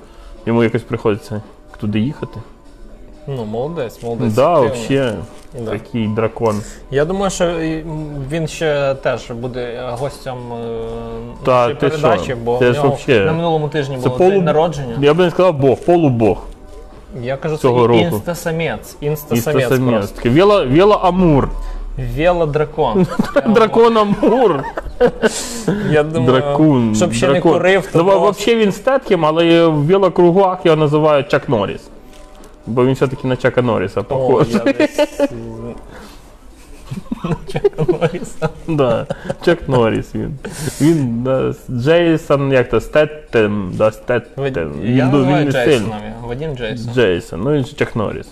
B: йому якось приходиться туди їхати.
A: Ну, молодець, молодець.
B: Да, взагалі,
A: Да.
B: такий дракон.
A: Я думаю, що і, він ще теж буде гостем е,
B: Та,
A: нашої
B: ти
A: передачі, бо
B: Це
A: в
B: ж
A: нього
B: вообще-
A: на минулому тижні було
B: полу-
A: день народження.
B: Я би не сказав Бог, полубог.
A: Я кажу, це
B: цього року.
A: інстасамець. Інстасамець просто.
B: Такий Вело, велоамур.
A: Велодракон.
B: Дракон Амур.
A: Я думаю,
B: Дракун.
A: щоб ще
B: дракон.
A: не курив, то
B: Ну,
A: просто-
B: взагалі він статким, але в велокругах його називають Чак Норріс. Бо він все-таки на Чака Норріса
A: О,
B: похожий.
A: я десь... е, Чака Норріса.
B: Да, Чак Норріс він. Він да, Джейсон, як то, Стеттем, да, Стеттем. Він,
A: Я
B: ду- він
A: називаю
B: не сильний.
A: Джейсоном. Вадим Джейсон.
B: Джейсон, ну він же Чак Норріс.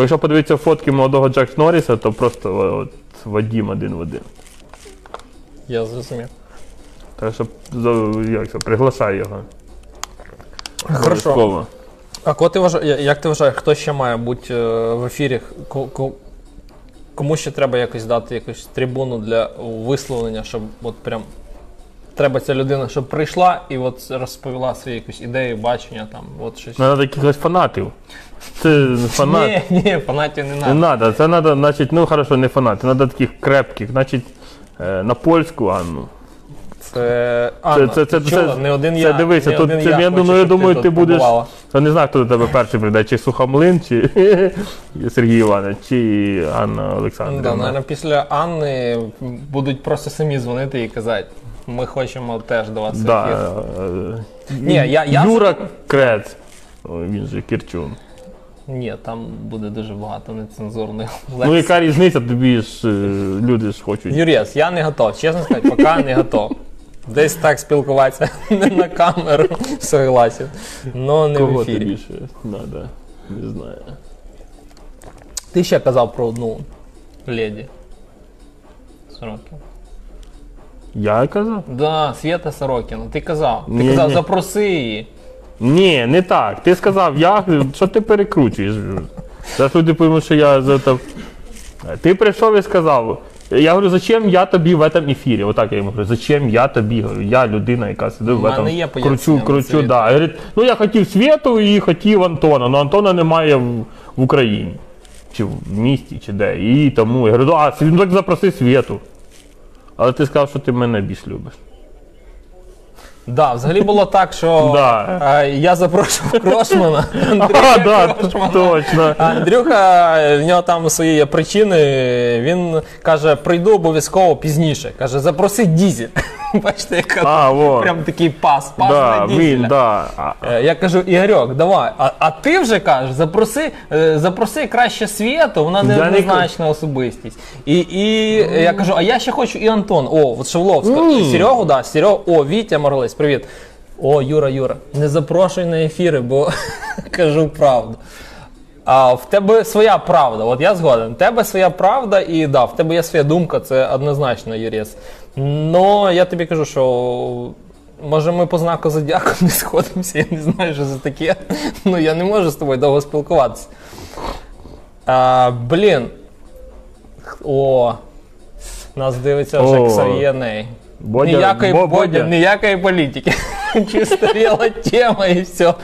B: Бо якщо подивитися фотки молодого Джак Норріса, то просто от, Вадім один в один.
A: Я зрозумів.
B: Так що як це, приглашай його.
A: Хорошо. А кого ти вважаєш, я- як ти вважаєш, хто ще має бути е, в ефірі? Ко- ко- Кому ще треба якось дати якусь трибуну для висловлення, щоб от прям треба ця людина, щоб прийшла і от розповіла свої якісь ідеї, бачення там, от щось.
B: Треба якихось фанатів. Це фанат.
A: Ні, ні, фанатів не
B: Не
A: треба.
B: треба, це треба, значить, ну хорошо, не фанати, треба таких крепких, значить, е, на польську Анну.
A: Це Анна,
B: це- це-
A: ти
B: це-
A: чула? не один
B: це
A: я.
B: дивися,
A: не
B: тут
A: один
B: це, я
A: хочу,
B: думаю, я
A: щоб
B: думаю,
A: тут
B: ти будеш-
A: побувала.
B: Я не знаю, хто до тебе перший прийде, чи Сухомлин, чи Сергій Іванович, чи Анна
A: Да,
B: Олександрівна.
A: наверное, після Анни будуть просто самі дзвонити і казати, ми хочемо теж до вас.
B: Да, е,
A: Ні, я- я-
B: Юра Крец. Ой, він же Кірчун.
A: Ні, там буде дуже багато нецензурних
B: Ну яка різниця, тобі ж е, люди ж хочуть.
A: Юрєс, я не готов. Чесно сказати, поки не готов. Десь так спілкуватися не на камеру, согласен. Но не в ефірі.
B: тобі ще треба? Не знаю.
A: Ти ще казав про одну леді. Сорокіна.
B: Я казав?
A: Да, Свята Сорокіна. Ти казав. Ти
B: Ні,
A: казав,
B: ні.
A: запроси її.
B: Ні, не так. Ти сказав, я. Що ти перекручуєш? Зараз люди поймуть, що я за то. Ти прийшов і сказав. Я говорю, зачем я тобі в этом ефірі? Отак я йому говорю, зачем я тобі? Говорю, я людина, яка сидить в
A: мене
B: этом.
A: є
B: кручу,
A: на
B: кручу, да. Говорить, ну я хотів Світу і хотів Антона, але Антона немає в, в Україні. Чи в місті, чи де. І тому я говорю, а, ну так запроси Світу. Але ти сказав, що ти мене більш любиш.
A: Да, взагалі було так, що
B: Да.
A: е, я запрошував Крошмана.
B: А, да,
A: Крошмана.
B: точно.
A: А Андрюха, в нього там свої є причини. Він каже: прийду обов'язково пізніше. Каже, запроси дізель. Бачите, яка
B: А, во.
A: прям такий пас, пас
B: Да,
A: на дізеля.
B: да. А,
A: Е, Я кажу, Ігорьок, давай. А, а ти вже кажеш, запроси, е, запроси краще світу, вона
B: не
A: неоднозначна особистість. І, і я кажу, а я ще хочу і Антон. О, от Шевловська. Серегу, да, Серегу, о, Вітя Марлись, привіт. О, Юра, Юра, не запрошуй на ефіри, бо кажу правду. А в тебе своя правда, от я згоден. В тебе своя правда, і да, в тебе є своя думка, це однозначно, Юріс. Но я тобі кажу, що може ми по знаку зодіаку не сходимося, я не знаю, що це таке. Ну я не можу з тобою довго спілкуватися. А, блін. О, нас дивиться вже
B: О. Бодя-
A: ніякої,
B: Бо-
A: Бодя,
B: Бодя.
A: ніякої політики. Чисторіла тема і все.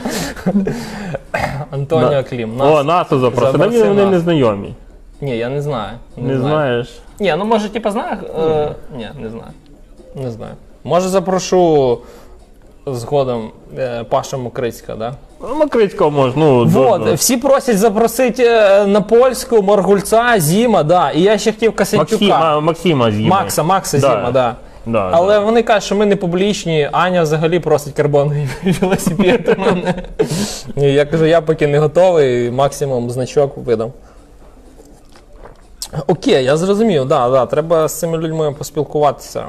A: Антоніо. Клім.
B: О, Насу запросили.
A: Запроси
B: Мені вони
A: нас.
B: не знайомі.
A: Ні, я не знаю.
B: Не знаєш.
A: Ні, ну може, типа, знаю. Е, ні, не знаю. Не знаю. Може запрошу згодом е, Паша Мокрицька, да?
B: Ну, Макрицького можна. Ну,
A: Вот, всі просять запросити е, на польську Маргульця, Зіма, да. І я ще хотів.
B: Максима, Максима з'їме.
A: Макса, Макса
B: Да.
A: Зіма, да.
B: Да,
A: Але
B: да.
A: вони кажуть, що ми не публічні. Аня взагалі просить карбоновий велосипед у мене. І я кажу, я поки не готовий, максимум значок видам. Окей, я зрозумів, да, да, треба з цими людьми поспілкуватися.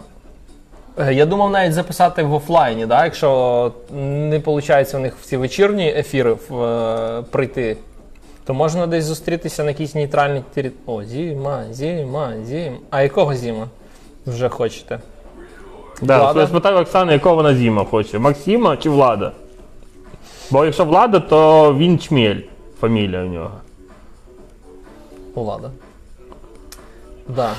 A: Е, Я думав навіть записати в офлайні, да, якщо не виходить у них в ці вечірні ефіри в, е, прийти. То можна десь зустрітися на якійсь нейтральній території. О, зима, зима, зима. А якого зима? Вже хочете?
B: Да,
A: Влада?
B: я спитав Оксани, якого вона Зіма хоче. Максима чи Влада? Бо якщо Влада, то він чмель. Фамілія у нього.
A: Влада. Да.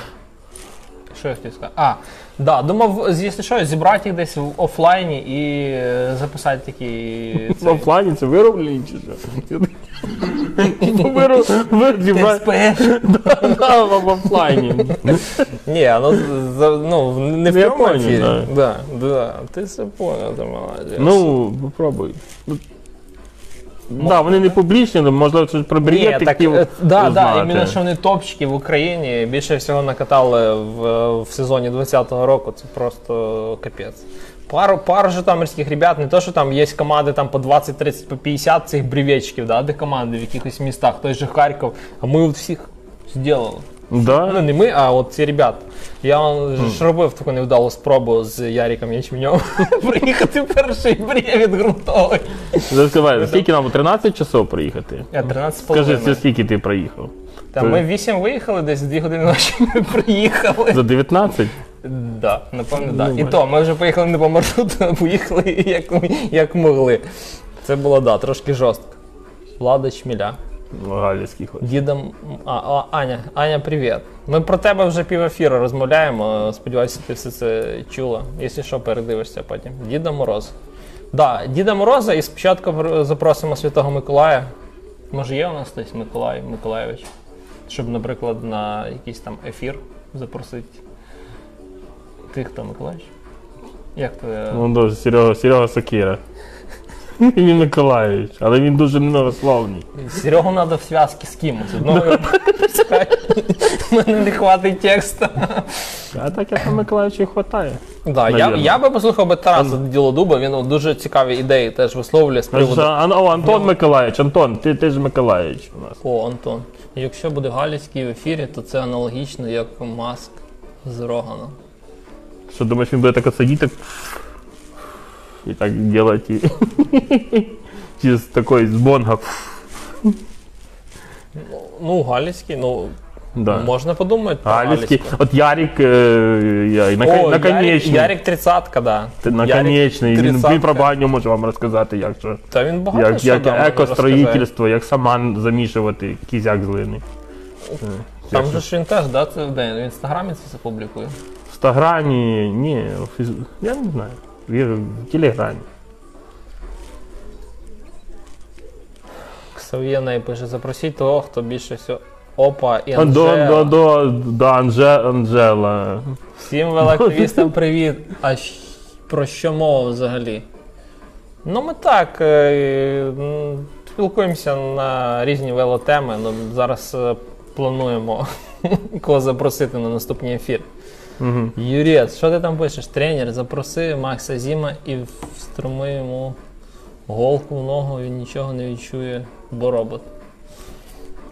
A: Що я хотів сказати? А, да, думав, якщо що, зібрати їх десь в офлайні і е, записати такі.
B: В
A: цей,
B: офлайні це вироблені чи що? Виру- ви- Да, В офлайні.
A: Ні, ну, за- ну не в
B: Я
A: прямому
B: понял,
A: ефірі.
B: да.
A: Да, да. Ти все понял, ти молодець.
B: Ну, попробуй. Ну, Да, вони не публічні, але можливо це про бред
A: так, е, да, да, іменно що вони топчики в Україні більше всього накатали в, в сезоні 20-го року. Це просто капець. Пару, пару житомирських ребят, не то, що там є команди там по 20, 30, по 50 цих бревечків, да, де команди в якихось містах, той же Харків, а ми от всіх зробили. Ну, не ми, а от ці ребята. Я вам ж робив таку невдалу спробу з Яриком Ячменьовим приїхати перший бревет ґрунтовий.
B: Заскивай, скільки нам 13 часов проїхати?
A: Я 13
B: Скажи, це скільки ти проїхав?
A: Та ми 8 виїхали, десь 2 години ночі ми приїхали.
B: За 19?
A: Да, напевно, да.
B: Ну,
A: І то, ми вже поїхали не по маршруту, а поїхали як, як могли. Це було, да, трошки жорстко. Влада Чміля.
B: Галицький хоч.
A: Дідом. А, а, Аня, Аня, привіт. Ми про тебе вже пів ефіру розмовляємо. Сподіваюся, ти все це чула. Якщо що, передивишся потім. Діда Мороз. Да, Діда Мороза і спочатку запросимо Святого Миколая. Може, є у нас десь Миколай Миколайович? Щоб, наприклад, на якийсь там ефір запросити. Ти хто, Миколаївич? Як ти?
B: Ну, дуже Серега, Серега Сокира. Він Миколаївич, але він дуже многословний.
A: Серегу треба в зв'язки з кимось. Одного. У мене не хватить тексту.
B: А так я там Миколаївича і хватає.
A: Да, я, я би послухав би Тараса Ділодуба, він от дуже цікаві ідеї теж висловлює з приводу.
B: Ан- о, Антон Миколаївич, Антон, ти, ти ж Миколаївич у нас.
A: О, Антон. Якщо буде Галицький в ефірі, то це аналогічно, як Маск з Роганом.
B: Що думаєш, він буде так от сидіти і так делать, і... чи з такої, бонга.
A: Ну, Галицький, ну,
B: Да.
A: можна подумати про
B: Галицький.
A: Галицького.
B: От Ярик, е, я, на,
A: О,
B: наконечний.
A: Ярик, Ярик 30-ка, да.
B: Ти
A: Ярик.
B: Він, він про багню може вам розказати, як що.
A: Та він багато
B: Як,
A: що
B: як
A: да,
B: екостроїтельство, як саман замішувати кізяк з глини.
A: Там же ж він теж, да, це в день. В інстаграмі це все публікує.
B: В інстаграмі, ні, я не знаю. В, в телеграмі.
A: Ксав'єна пише, запросіть того, хто більше всього. Опа, і
B: До, до,
A: Анжела.
B: до, до Анже, Анжела.
A: Всім велоактивістам привіт. А про що мова взагалі? Ну, ми так е, спілкуємося на різні велотеми. Ну, зараз е, плануємо кого запросити на наступний ефір.
B: Угу.
A: Юрець, що ти там пишеш? Тренер, запроси Макса Зіма і вструми йому голку в ногу, він нічого не відчує, бо робот.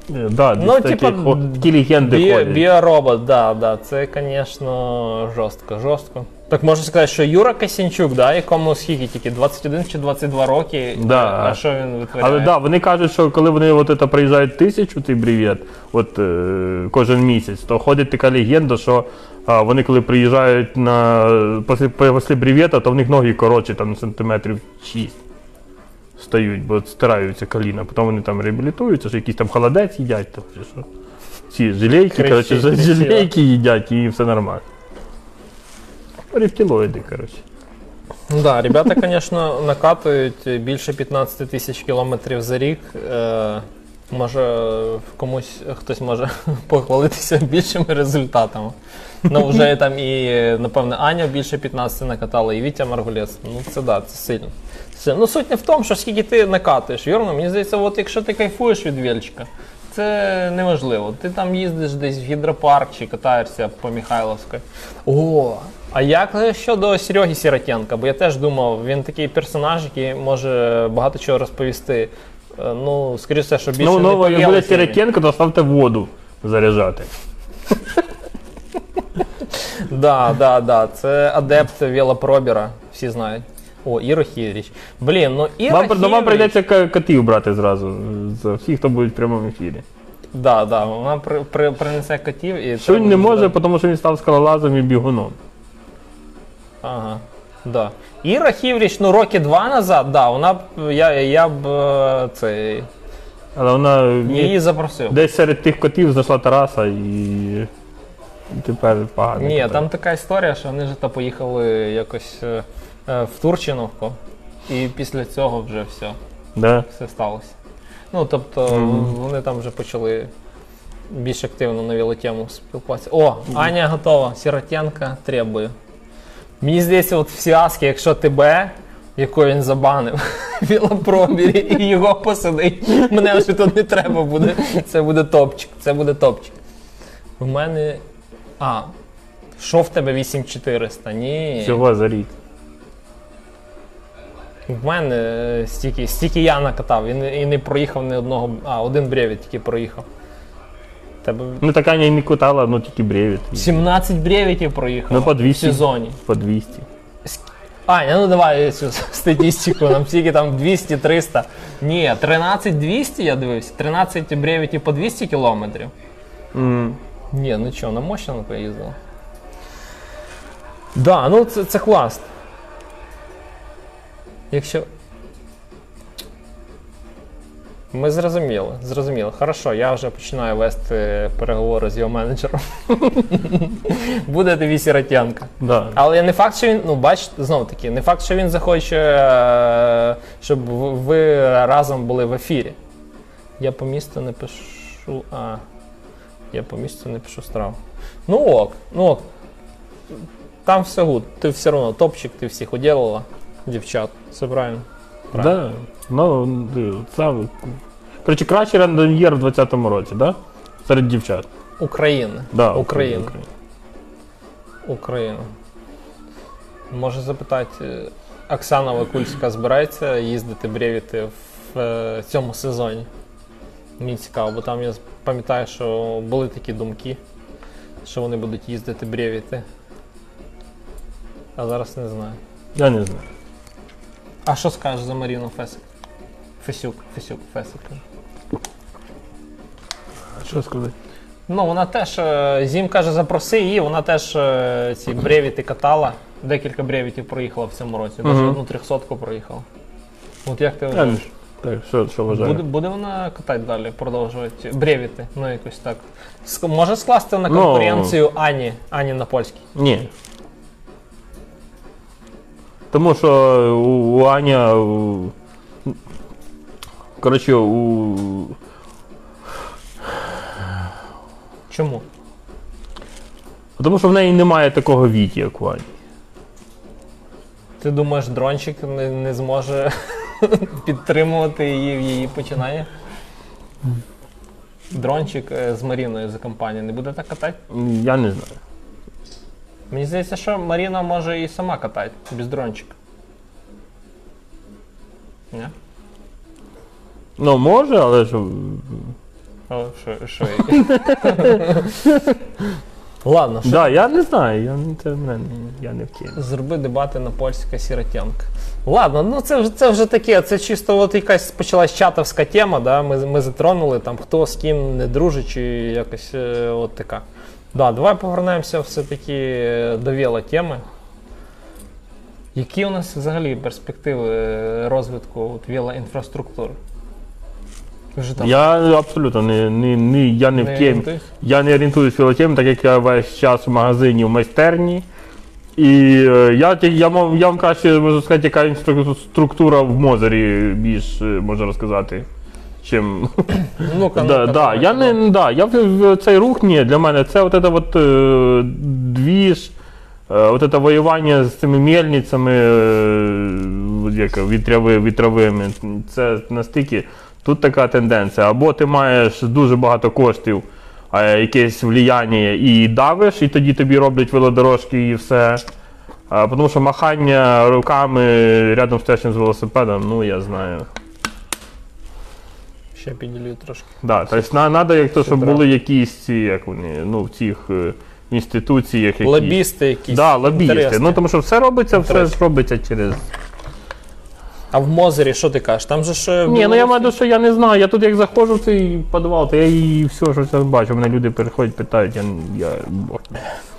B: Да, десь
A: Ну,
B: такі,
A: типа,
B: такі легенди
A: Біо,
B: ходять.
A: біоробот, да, да, це, звісно, жорстко, жорстко. Так можна сказати, що Юра Касінчук, да, якому скільки тільки 21 чи 22 роки,
B: Да.
A: а що він витворяє?
B: Але да, вони кажуть, що коли вони от це приїжджають тисячу, цей бревет, от е, кожен місяць, то ходить така легенда, що а, вони коли приїжджають на після, після бревета, то в них ноги коротші, там сантиметрів 6 стають, бо стираються коліна. Потім вони там реабілітуються, що якийсь там холодець їдять, то, чи що. Ці жилейки, коротше, жилейки їдять і все нормально. Рептилоїди, коротше.
A: Ну Да, ребята, звісно, накатують більше 15 тисяч кілометрів за рік. Може, комусь хтось може похвалитися більшими результатами. Ну, вже там і, напевне, Аня більше 15 накатала, і Вітя Маргулець. Ну, це да, це сильно. Це, ну, суть не в тому, що скільки ти накатуєш. Вірно, мені здається, от якщо ти кайфуєш від вельчика, це неважливо. Ти там їздиш десь в гідропарк чи катаєшся по Михайловській. О, а як щодо Сереги Сіротенка? Бо я теж думав, він такий персонаж, який може багато чого розповісти. Е, Ну, скоріше, все, що більше
B: Ну,
A: не
B: ну, як буде. Сірокенко, то ставте воду заряджати.
A: Да, да, да. Це адепт велопробіра, всі знають. О, Іра Хівріч. Блін, ну Іра
B: Вам, ну, вам прийдеться котів брати зразу з всіх, хто буде в прямому ефірі.
A: Да, да, вона при, при, принесе котів і.
B: Що він не
A: буде-
B: може, тому що він став скалолазом і бігуном.
A: Ага. Да. Іра Хівріч, ну роки два назад, да, вона б. Я, я б е, цей.
B: Але вона
A: Її запросив.
B: десь серед тих котів знайшла Тараса і, тепер погано.
A: Ні, там така історія, що вони ж та поїхали якось е, е, в Турчиновку, і після цього вже все,
B: Да?
A: все сталося. Ну, тобто, вони там вже почали більш активно на велотему спілкуватися. О, Аня готова. Сіротянка требує. Мені здається, от в Сіаски, якщо тебе, яку він забанив, велопробірі і його посадить, мене вже тут не треба буде. Це буде топчик. Це буде топчик. У мене. А, що в тебе 8400? Ні.
B: Всього за рік.
A: В мене е, стільки, стільки я накатав і не, і не проїхав ні одного. А, один бревіт тільки проїхав. Тебе
B: Ну така і не кутала, ну тільки бревіт.
A: 17 бревітів проїхав
B: Ну, по
A: в
B: 200.
A: сезоні.
B: По 200.
A: Аня, ну давай цю статистику, нам скільки там 200-300. Ні, 13-200 я дивився, 13 бревітів по 200 кілометрів.
B: Mm.
A: Ні, ну що, на Мощану поїздила. Да, ну це, це класно. Якщо. Ми зрозуміли, зрозуміли. Хорошо, я вже починаю вести переговори з його менеджером. Буде тобі сіротянка.
B: Да.
A: Але не факт, що він, ну бачите, знову таки, не факт, що він захоче, е, щоб ви разом були в ефірі. Я по місту не пишу. А. Я по місту не пишу страву. Ну ok, ну ok. Там все good. Ти все одно топчик, ти всіх уділила, дівчат. Все правильно.
B: Да. Ну, сам. Коротше, кращий рандом'єр в 20-му році, да? Серед дівчат.
A: Україна.
B: Да,
A: Україна. Україна. Може запитати, Оксана Вакульська збирається їздити бревіти в е, цьому сезоні? Мені цікаво, бо там я пам'ятаю, що були такі думки, що вони будуть їздити бревіти. А зараз не знаю.
B: Я не знаю.
A: А що скажеш за Маріну Фесик? Фесюк, Фесюк, Фесик.
B: Що сказати?
A: Ну, вона теж, е, Зім каже, запроси її, вона теж е, ці бревіти катала. Декілька бревітів проїхала в цьому році. Навіть
B: Мгм.
A: одну трьохсотку проїхала. От як ти вважаєш?
B: Так, що, що вважаю?
A: Буде, буде вона катати далі, продовжувати бревіти, ну якось так. Ск- Може скласти на
B: Ну.
A: конкуренцію Ані, Ані на польській.
B: Ні. Тому що у, у Аня. У, коротше, у.
A: Чому?
B: Тому що в неї немає такого віті, як у Ані.
A: Ти думаєш, дрончик не, не зможе підтримувати її в її починанні? Дрончик е, з Маріною за компанію не буде так катати?
B: Я не знаю.
A: Мені здається, що Маріна може і сама катати без дрончика. Ні?
B: Ну, може, але ж.
A: Що? Ладно, що
B: Да, я не знаю, я, не- це мене, я не в темі.
A: зроби дебати на польська сіротянка. Ладно, ну це вже це вже таке. Це чисто от якась почалась чатовська тема, да? ми, ми затронули там хто з ким не дружить, чи якось е, от така. Да, давай повернемося все-таки до віла теми. Які у нас взагалі перспективи е, розвитку от, велоінфраструктури? Ви Вже там
B: Я абсолютно не, не, не, я не, в темі. Я не орієнтуюсь в велотемі, так як я весь час в магазині, в майстерні. І е, я, ті- я, мав- я вам краще можу сказати, яка інстру- структура в Мозері більш е, можу розказати. Чим...
A: Ну-ка,
B: да,
A: ну-ка,
B: да,
A: давай,
B: я
A: давай.
B: не да, я в, в цей рух ні, для мене це от это от, е, двіж, е, от это воювання з цими мельницями е, як, вітряви, вітровими. Це настільки тут така тенденція. Або ти маєш дуже багато коштів, якесь влияння і давиш, і тоді тобі роблять велодорожки і все. Тому що махання руками рядом стоячим з велосипедом, ну я знаю.
A: Ще піділю трошки.
B: Да, тобто надо, як то, щоб були якісь ці, як вони, ну, в цих е, інституціях.
A: Лобісти якісь.
B: Да, лобісти.
A: інтересні.
B: Ну тому що все робиться, все
A: Інтересні.
B: ж робиться через.
A: А в Мозері що ти кажеш? Там же ж. е,
B: Ні, ну я маю, що я не знаю. Я тут як заходжу в цей підвал, то я і все, що зараз бачу. Мене люди переходять, питають, я, я.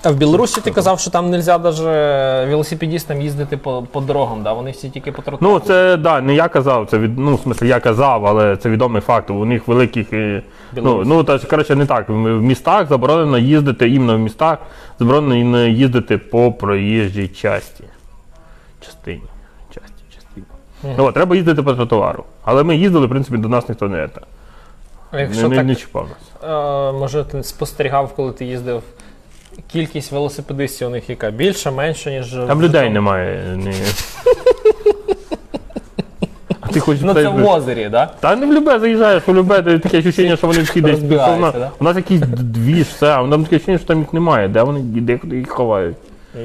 A: А в Білорусі ти казав, що там не можна навіть велосипедистам їздити по, по дорогам, да? вони всі тільки по тротуару.
B: Ну, це да, не я казав, це від, ну, в смислі, я казав, але це відомий факт. У них великих. е, Ну, ну та коротше, не так. В в містах заборонено їздити, іменно в містах заборонено їздити по проїжджій часті. Частині. Ну, от, треба їздити по тротуару. Але ми їздили, в принципі, до нас ніхто не, це,
A: А якщо
B: не,
A: так,
B: не чіпав нас.
A: е, може, ти спостерігав, коли ти їздив. Кількість велосипедистів у них яка? Більша, менша, ніж. в
B: Там людей немає. Ні. А ти хочеш
A: Ну це в Озері, да?
B: Та не в любе заїжджаєш, у любе таке відчуття, що вони всі десь. У нас, нас якийсь двіж, все, а там таке відчуття, що там їх немає. Де вони де їх ховають?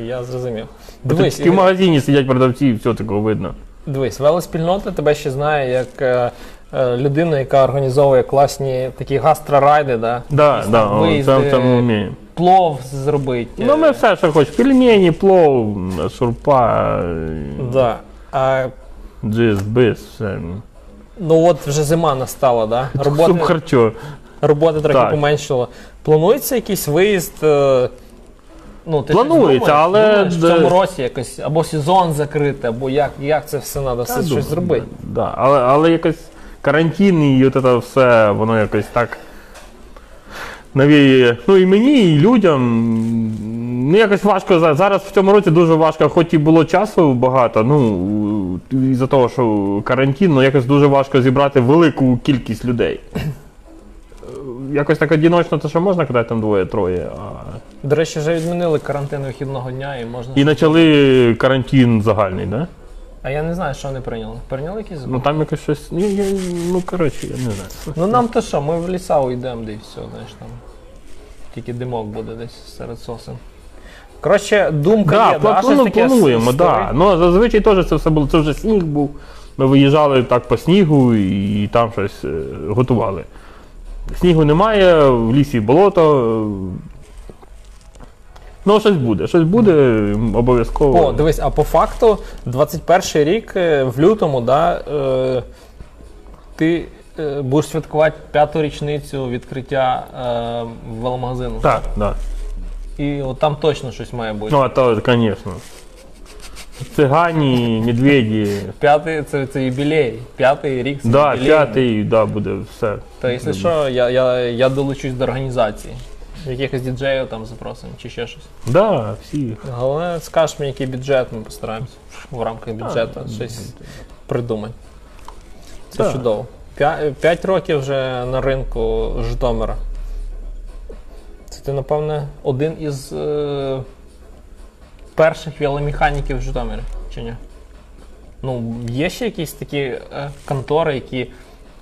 A: Я зрозумів. Дивись,
B: в магазині сидять продавці, і все такого видно.
A: Дивись, велоспільнота тебе ще знає як е, е, людину, яка організовує класні такі гастрорайди, да?
B: Да,
A: Якісь
B: да,
A: там
B: о,
A: виїзди,
B: це, це ми
A: плов зробити.
B: Ну, ми все, що хочеш. Пельмені, плов, шурпа,
A: Да. А,
B: джиз, все.
A: ну от вже зима настала, да?
B: Суп
A: Роботи,
B: харчо.
A: роботи трохи
B: Так.
A: поменшало. Планується якийсь виїзд. е, Ну, ти
B: Планується,
A: думаєш?
B: але
A: Думаєш, в цьому році якось або сезон закрити, або як, як це все треба все щось зробити.
B: Да, але, але якось карантин і от це все, воно якось так. Навіє, ну і мені, і людям. Ну, якось важко зараз в цьому році дуже важко, хоч і було часу багато, ну із-за того, що карантин, ну якось дуже важко зібрати велику кількість людей. Якось так одиночно, то що можна, коли там двоє-троє. А...
A: До речі, вже відмінили карантин вихідного дня і можна.
B: І почали карантин загальний, да?
A: А я не знаю, що вони прийняли. Прийняли якийсь закон?
B: Ну там якось щось. Ну, я, ну коротше, я не знаю.
A: Ну нам то що, ми в ліса уйдемо, де і все, знаєш там. Тільки димок буде десь серед сосен. Коротше, думка
B: Да,
A: є, да? щось
B: ну,
A: таке
B: плануємо, да. Ну зазвичай теж це все було. Це вже сніг був. Ми виїжджали так по снігу і там щось е, готували. Снігу немає, в лісі болото. Ну, щось буде, щось буде обов'язково.
A: О, дивись, а по факту, 21 рік е, в лютому, да, е, ти е, будеш святкувати п'яту річницю відкриття е, веломагазину.
B: Так, так.
A: І от там точно щось має бути.
B: Ну, а то, звісно. Цигані, медведі.
A: П'ятий це, це юбілей. П'ятий рік це
B: Да,
A: юбілей.
B: п'ятий, да, буде все.
A: То якщо що, я, я, я долучусь до організації. Якихось діджеїв там запросимо чи ще щось.
B: Да, всі.
A: Головне, скажеш мені, який бюджет, ми постараємося в рамках бюджету щось придумати. Це
B: Так.
A: чудово. П'я- П'ять років вже на ринку Житомира. Це ти, напевне, один із е, перших веломеханіків в Житомирі, чи ні? Ну, є ще якісь такі е, контори, які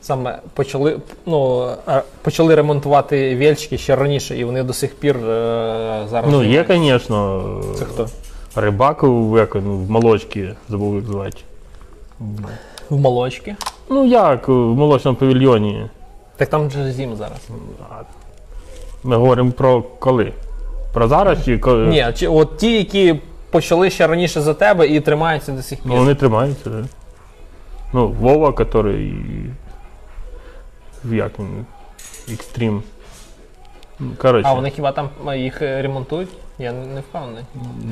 A: саме почали, ну, е, почали ремонтувати вельчики ще раніше, і вони до сих пір е, зараз.
B: Ну, є, звісно.
A: Це хто?
B: Рибак в, як, ну, в молочці, забув як звати.
A: В молочки.
B: Ну як, в молочному павільйоні.
A: Так там же зим зараз.
B: Ми говоримо про коли? Про зараз чи коли?
A: Ні, чи от ті, які почали ще раніше за тебе і тримаються до сих пір.
B: Ну, вони тримаються, так. Ну, Вова, який. Як він? Екстрім. Ну, Коротше.
A: а вони хіба там їх е, ремонтують? Я не не впевнений.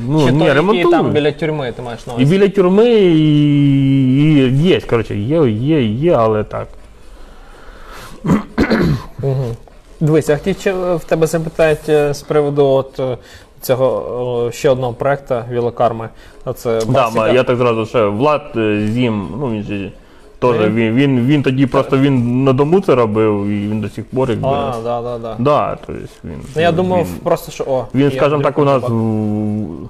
B: ну,
A: чи
B: ні,
A: то,
B: ремонтують.
A: там біля тюрми, ти маєш на
B: І біля тюрми, і, і є, коротше, є, є, є, але так.
A: Угу. Дивись, я хотів в тебе запитати е, з приводу от, е, цього ще одного проекту Вілокарми. Оце
B: Да, я так зразу ще Влад е, Зім, ну він же теж
A: Він?
B: він, він, він тоді просто він на дому це робив, і він до сих пор якби.
A: А, да, да, да.
B: Да, то есть він.
A: Ну я думав
B: він,
A: просто, що о.
B: він скажімо так, у нас. В-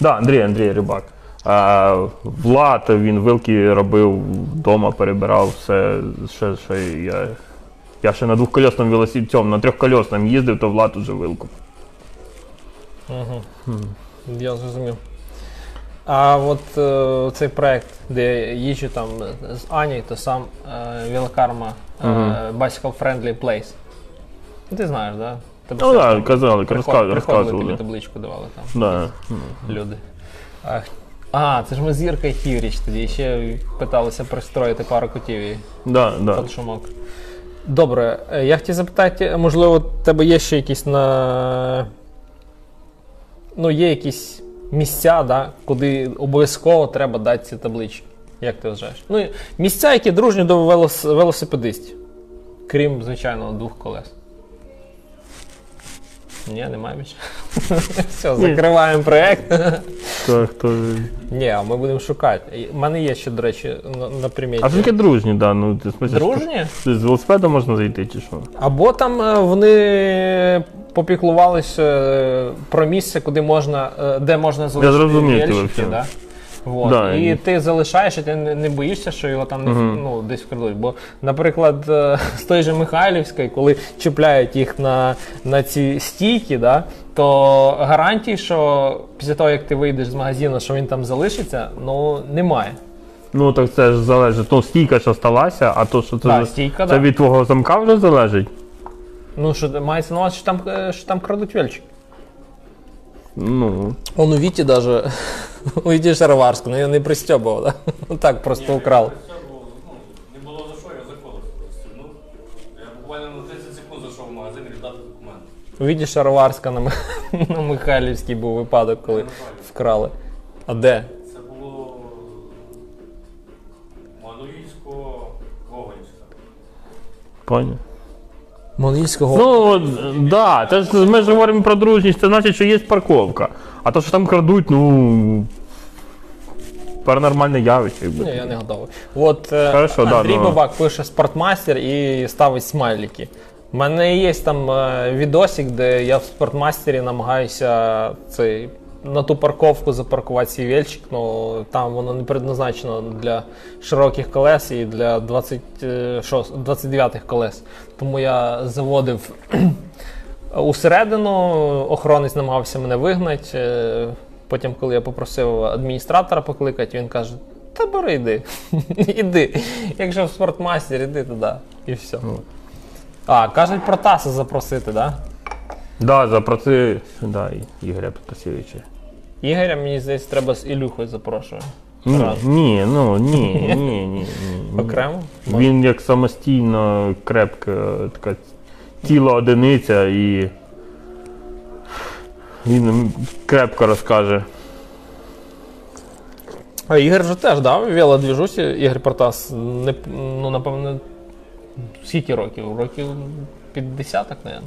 B: Да, Андрій, Андрій Рибак. А, Влад він вилки робив вдома, перебирав все. Ще, ще я, я ще на двохкольосному велосипеді, цьому, на трьохкольосному їздив, то Влад уже вилку.
A: Угу. Я зрозумів. А от е, цей проект, де я їжджу там з Ані, то сам е, Велокарма е. Bicycle Friendly Place. Ну, Ти знаєш, да? Тебе
B: Ну так,
A: там
B: казали,
A: приход-
B: розказували.
A: приходили, тобі
B: розказували.
A: табличку давали там
B: Да.
A: люди. А, А, це ж ми з Іркою Хівріч тоді ще питалися пристроїти пару котів і
B: Да, да.
A: під шумок. Добре, е, я хотів запитати, можливо, у тебе є ще якісь на. Ну, є якісь місця, да, куди обов'язково треба дати ці таблички. Як ти вважаєш? Ну, місця, які дружні до велос... велосипедистів. Крім, звичайно, двох колес. Ні, немає більше. Все, закриваємо проєкт.
B: Хто, хто...
A: Ні, а ми будемо шукати. У мене є ще, до речі, на, приміті.
B: А таке дружні, да. Ну, ти, в
A: Дружні?
B: З велосипедом можна зайти чи що?
A: Або там е, вони попіклувалися е, про місце, куди можна, е, де можна залишити
B: тебе
A: да? Вот.
B: Да,
A: і
B: і-
A: ти залишаєш, і ти не, не боїшся, що його там не, ну, десь вкрадуть. Бо, наприклад, е, з той же Михайлівської, коли чіпляють їх на, на ці стійки, да, то гарантій, що після того, як ти вийдеш з магазину, що він там залишиться, ну немає.
B: Ну так це ж залежить. Ну, стійка що сталася, а то, що це,
A: Да, стійка,
B: це
A: да.
B: від твого замка вже залежить.
A: Ну, що мається на увазі, що там, е, що там крадуть вельчики.
B: Ну.
A: Он у Віті даже у Віті Шароварську, не, не пристьобував, да? так просто украл.
C: Це було, ну, не було за що, я заходив розстібнув. Я буквально на 30 секунд зайшов в магазин віддати документи.
A: У Віті Шароварська на, Ми- на Михайлівській був випадок, коли вкрали. А де?
C: Це було Мануїльсько Гоголівська.
B: Поняв.
A: Монільського.
B: Ну, да, це ж ми ж говоримо про дружність, це значить, що є парковка. А то, що там крадуть, ну. Паранормальне явище. якби.
A: Ні, я не готовий. От е,
B: Хорошо, да,
A: Андрій
B: ну.
A: Бабак пише спортмастер і ставить смайлики. У мене є там е, відосик, де я в спортмастері намагаюся цей, на ту парковку запаркувати свій вельчик, ну там воно не предназначено для широких колес і для 26, 29-х колес. Тому я заводив усередину, охоронець намагався мене вигнати. Е, Потім, коли я попросив адміністратора покликати, він каже: Та бери йди. іди. Якщо в спортмастер, іди туди. І все. А, кажуть про Таса запросити, так? Да?
B: Да, запроси да, Ігоря Петасєвича.
A: Ігоря, мені здається, треба з Ілюхою запрошую.
B: Ні, ні, ну ні, ні, ні, ні. ні.
A: Окремо?
B: Він як самостійно крепка така тіла одиниця і він крепко розкаже.
A: А Ігор вже теж, да, в велодвіжусі, Ігор Протас, не, ну, напевно, скільки років? Років 50, мабуть.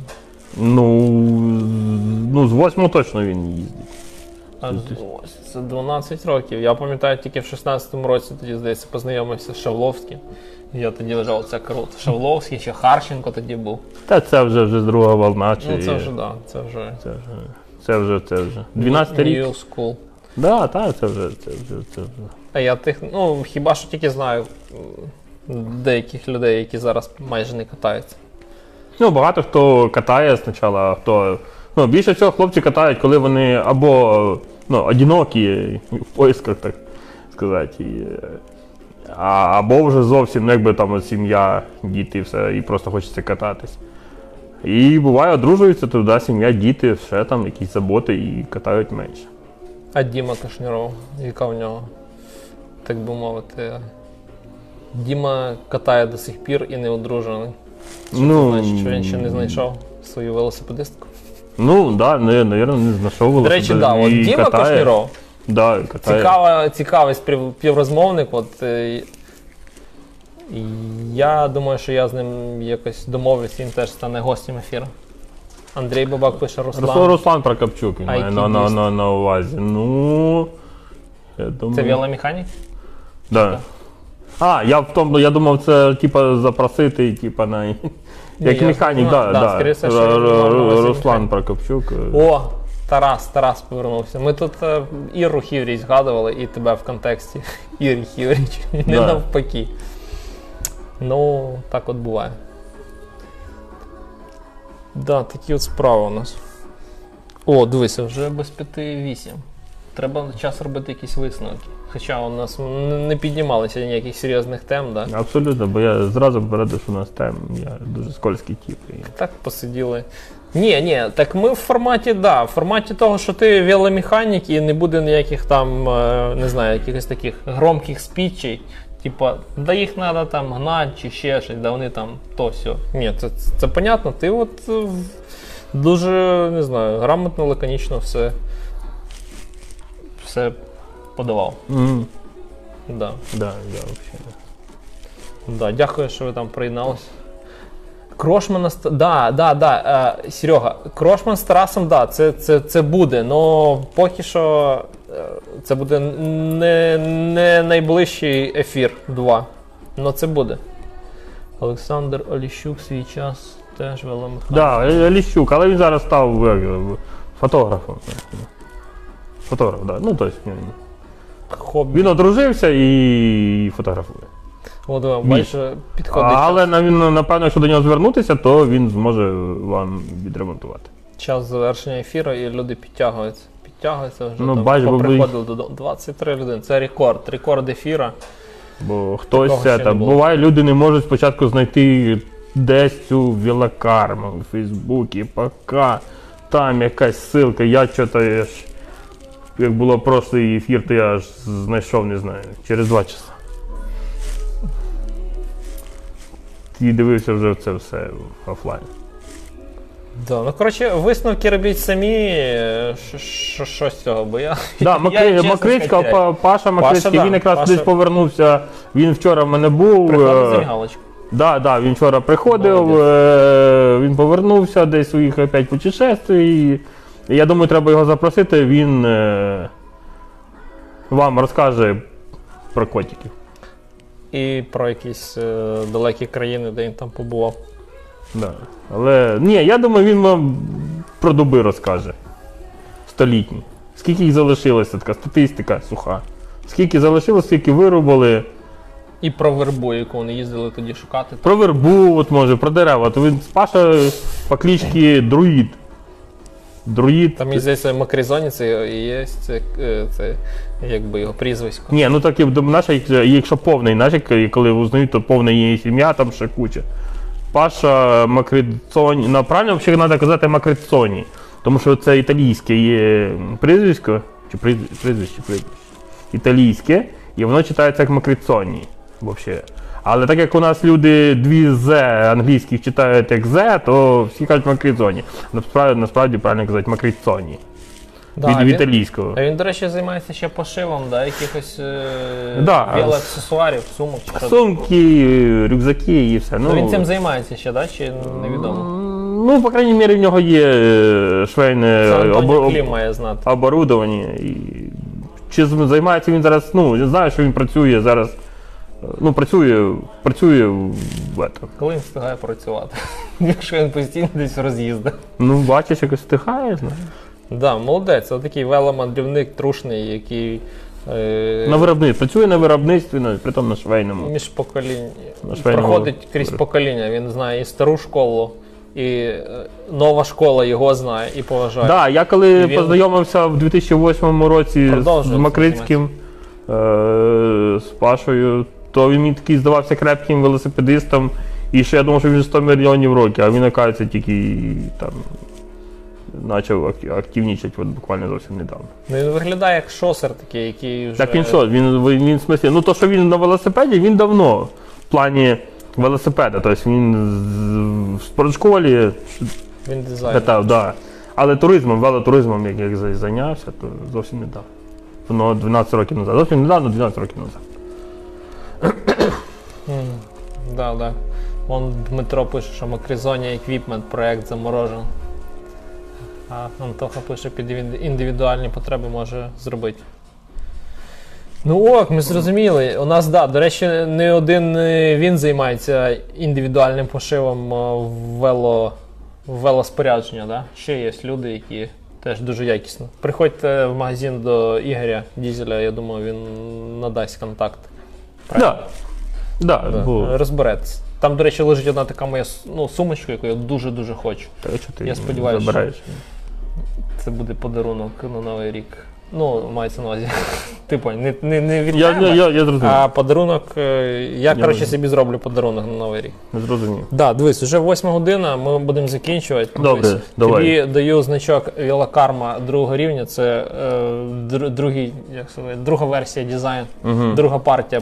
B: Ну, ну з восьмого точно він їздить.
A: Аж ось, це 12 років. Я пам'ятаю, тільки в 16-му році тоді, здається, познайомився з Шавловським. Я тоді вважав, це круто. Шавловський, ще Харченко тоді був.
B: Та це вже вже з друга волна. Чи
A: Ну це вже, да, це вже.
B: це вже. Це вже, це вже. 12 рік.
A: New school.
B: Да, так, це вже, це вже, це вже.
A: А я тих, ну хіба що тільки знаю деяких людей, які зараз майже не катаються.
B: Ну, багато хто катає спочатку, а хто. Ну, більше всього хлопці катають, коли вони або ну, одинокі в поисках, так сказати. А, або вже зовсім, ну, якби там сім'я, діти, все, і просто хочеться кататись. І буває, одружуються туди, сім'я, діти, ще там якісь заботи і катають менше.
A: А Діма Кашніров, яка в нього, так би мовити. Діма катає до сих пір і не одружений.
B: Ну,
A: Значить, що він ще не знайшов свою велосипедистку.
B: Ну, так, да, не, навірно, не знайшов
A: До речі, да, от
B: і
A: Діма
B: катає.
A: Кашніров.
B: Да, і катає.
A: Цікава, цікавий спів- співрозмовник. От, е, і я думаю, що я з ним якось домовлюсь, він теж стане гостем ефіру. Андрій Бабак пише Руслан.
B: Руслан, Руслан Прокопчук він має на, на, на, на увазі. Ну. Я думаю.
A: Це веломеханік?
B: Да. А, я в тому, я думав, це типа запросити, типа на. Як
A: я
B: механік,
A: знаю,
B: да,
A: да,
B: да.
A: скоріше, що
B: Р- Р-
A: увазі
B: Руслан
A: механік.
B: Прокопчук.
A: О, Тарас, Тарас повернувся. Ми тут е, Іру Хівріч згадували і тебе в контексті. Ірі Хівріч. Не
B: Да.
A: навпаки. Ну, так от буває. Да, такі от справи у нас. О, дивися, вже без 5-8. Треба час робити якісь висновки. Хоча у нас не піднімалися ніяких серйозних тем, да?
B: Абсолютно, бо я зразу попередив, що у нас тем, я дуже скользький тип. і-
A: Так посиділи, Ні, ні, так ми в форматі, да, в форматі того, що ти веломеханік і не буде ніяких там, е, не знаю, якихось таких громких спічей. Типа, да їх треба там гнати чи ще щось, да вони там то все. Ні, це, це, це понятно, ти от е, дуже, не знаю, грамотно, лаконічно все, все подавав.
B: Мгм.
A: Да.
B: Да, да, вообще.
A: Да, дякую, що ви там приєдналися. Крошмана да, да, да, е, Серега, Крошман з Тарасом, да, це, це, це буде, але поки що е, це буде не, не найближчий ефір 2. Ну це буде. Олександр Оліщук свій час теж веломеханік.
B: Да, Е- Ліщук, але він зараз став е, фотографом. Фотограф, да. Ну, тобто,
A: Хобі.
B: він одружився і фотографує.
A: От, бачиш, підходить
B: Але напевно, якщо до нього звернутися, то він зможе вам відремонтувати.
A: час завершення ефіру і люди підтягуються. Підтягуються вже
B: Ну,
A: там,
B: бач, бо
A: приходили додому. 23 людини. Це рекорд. Рекорд ефіра.
B: Бо хтось це там. Буває, люди не можуть спочатку знайти десь цю велокарму у Фейсбуці, поки там якась ссылка, я аж, як було прошлий ефір, то я аж знайшов, не знаю, через два часа. І дивився вже це все офлайн.
A: Да, ну коротше, висновки робіть самі. що- з цього, бо я.
B: Да, Макри...
A: чесно
B: Макричка,
A: сказати,
B: Па- Паша Макрички,
A: да,
B: він якраз
A: Паша.
B: десь повернувся. Він вчора в мене був. Е,
A: галочку.
B: Да, да, він вчора приходив,
A: Молодець.
B: е, він повернувся десь своїх опять путешествий. Я думаю, треба його запросити, він е, вам розкаже про котиків.
A: І про якісь е, далекі країни, де він там побував.
B: Да. Але ні, я думаю, він вам про дуби розкаже. Столітні. Скільки їх залишилося, така статистика суха. Скільки залишилось, скільки вирубали.
A: І про вербу, яку вони їздили тоді шукати.
B: Про вербу, от може, про дерева. То він Паша по кличці Друїд. Друїд.
A: Там, мені здається, Макризоні це і є це, е, це якби його прізвисько.
B: Ні, ну так і наша, якщо повний, як- коли узнають, то повне її сім'я, там ще куча. Паша Макрицоні. Ну, правильно взагалі треба казати Макрицоні. Тому що це італійське є прізвисько, чи прізвище, прізвище. Італійське, і воно читається як Макрицоні. Взагалі. Але так як у нас люди дві з англійських читають як з, то всі кажуть Макрицоні. Насправді, насправді правильно казати Макрицоні.
A: Да,
B: від,
A: він-
B: від італійського.
A: А він, до речі, займається ще пошивом, да, якихось е,
B: Да.
A: велоаксесуарів, сумок чи що.
B: Сумки, рюкзаки і все.
A: Ну, він цим займається ще, да? чи невідомо?
B: Ну, по крайній мірі, в нього є е, швейне обо-
A: має знати.
B: оборудовання. І... Чи займається він зараз, ну, я знаю, що він працює зараз. Ну, працює, працює в этом.
A: Коли він встигає працювати? Якщо він постійно десь роз'їздить.
B: Ну, бачиш, якось встигає, знаєш.
A: Да, молодець, це такий веломандрівник трушний, який е,
B: На виробництві. Працює на виробництві, ну, при тому на швейному.
A: між поколінь
B: На швейному
A: проходить крізь
B: виробі.
A: покоління. Він знає і стару школу, і е, нова школа його знає і поважає.
B: Да, я коли
A: І він-
B: познайомився в 2008 році з,
A: Продовжує
B: з Макрицьким, е, з Пашою, то він мені такий здавався крепким велосипедистом. І ще я думав, що він 100 мільйонів років, а він, оказується, тільки там почав ак- активнічати от, буквально зовсім недавно.
A: Ну, він виглядає як шосер такий, який вже.
B: Так він що, він, він, він в смислі, ну то, що він на велосипеді, він давно в плані велосипеда. Тобто він в спортшколі
A: Він дизайнер.
B: Катав, да. Але туризмом, велотуризмом, як, як зайнявся, то зовсім недавно. Воно 12 років назад. Зовсім недавно, 12 років назад.
A: Да, да. Вон Дмитро пише, що Макризонія Equipment проект заморожений. А Антоха пише, під індивідуальні потреби може зробити. Ну ок, ми зрозуміли. У нас, да, до речі, не один е, він займається індивідуальним пошивом е, вело, велоспорядження. Да? Ще є люди, які теж дуже якісно. Приходьте в магазин до Ігоря Дізеля, я думаю, він надасть контакт.
B: Да. Да,
A: Да,
B: бо,
A: Розберетесь. Там, до речі, лежить одна така моя ну, сумочка, яку я дуже-дуже хочу.
B: Та що ти
A: Я сподіваюся,
B: забираєш?
A: Це буде подарунок на Новий рік. Ну, мається на увазі. Типу, не, не, не від
B: Я,
A: тебе,
B: я, я, я зрозумів.
A: а подарунок. е, Я, коротше, собі зроблю подарунок на Новий рік.
B: Не зрозумів.
A: Да, дивись, вже восьма година, ми будемо закінчувати.
B: Добре,
A: Дивись,
B: давай.
A: Тобі даю значок Велокарма другого рівня. Це е, др- другий, як сказати, друга версія дизайн,
B: Угу.
A: друга партія.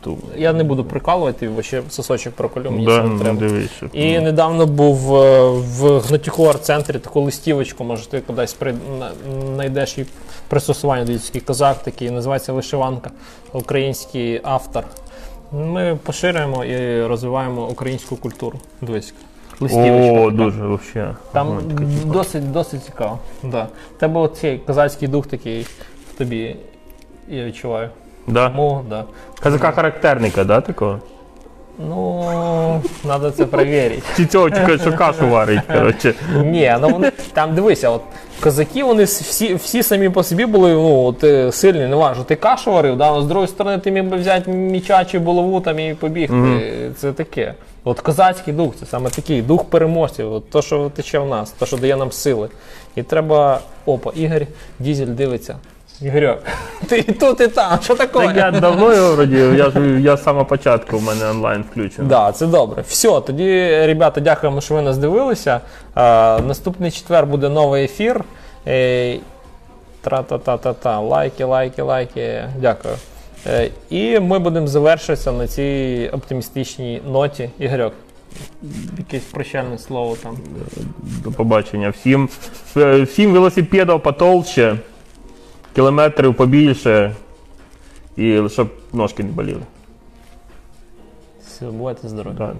B: Ту.
A: Я не буду прикалувати, бо ще сосочок проколю, мені
B: Да,
A: це не
B: ну,
A: треба.
B: дивись.
A: І недавно був е, в Гнатюку арт-центрі таку листівочку, може ти кудись при... на- знайдеш її пристосування до такий козак, такий називається вишиванка, український автор. Ми поширюємо і розвиваємо українську культуру. Дивись. Листівочка.
B: О,
A: така.
B: дуже взагалі.
A: Там досить, досить цікаво. Да. Тебе оцей козацький дух такий в тобі, я відчуваю.
B: Да?
A: Тому, да.
B: Казака характерника, да, такого?
A: Ну, треба це перевірити.
B: Чи цього тільки що кашу варить, коротше.
A: Ні, ну вони там дивися, от козаки, вони всі, всі самі по собі були ну, от, е, сильні, не важно. Ти кашу варив, да, але з другої сторони ти міг би взяти міча чи булаву там і побігти. Це таке. От козацький дух, це саме такий дух переможців, от то, що тече в нас, то, що дає нам сили. І треба. Опа, Ігор Дізель дивиться. Ігорьок, ти і тут, і там, що таке?
B: Так я давно його вроді, я ж я з самого початку в мене онлайн включений.
A: Да, це добре. Все, тоді, ребята, дякуємо, що ви нас дивилися. Е, наступний четвер буде новий ефір. Е, Тра-та-та-та-та. Лайки, лайки, лайки. Дякую. Е, і ми будемо завершитися на цій оптимістичній ноті. Ігорьок, якесь прощальне слово там.
B: До побачення. Всім, е, всім велосипедів потолще, кілометрів побільше, і щоб ножки не боліли.
A: Все, бувайте здорові.
B: Да.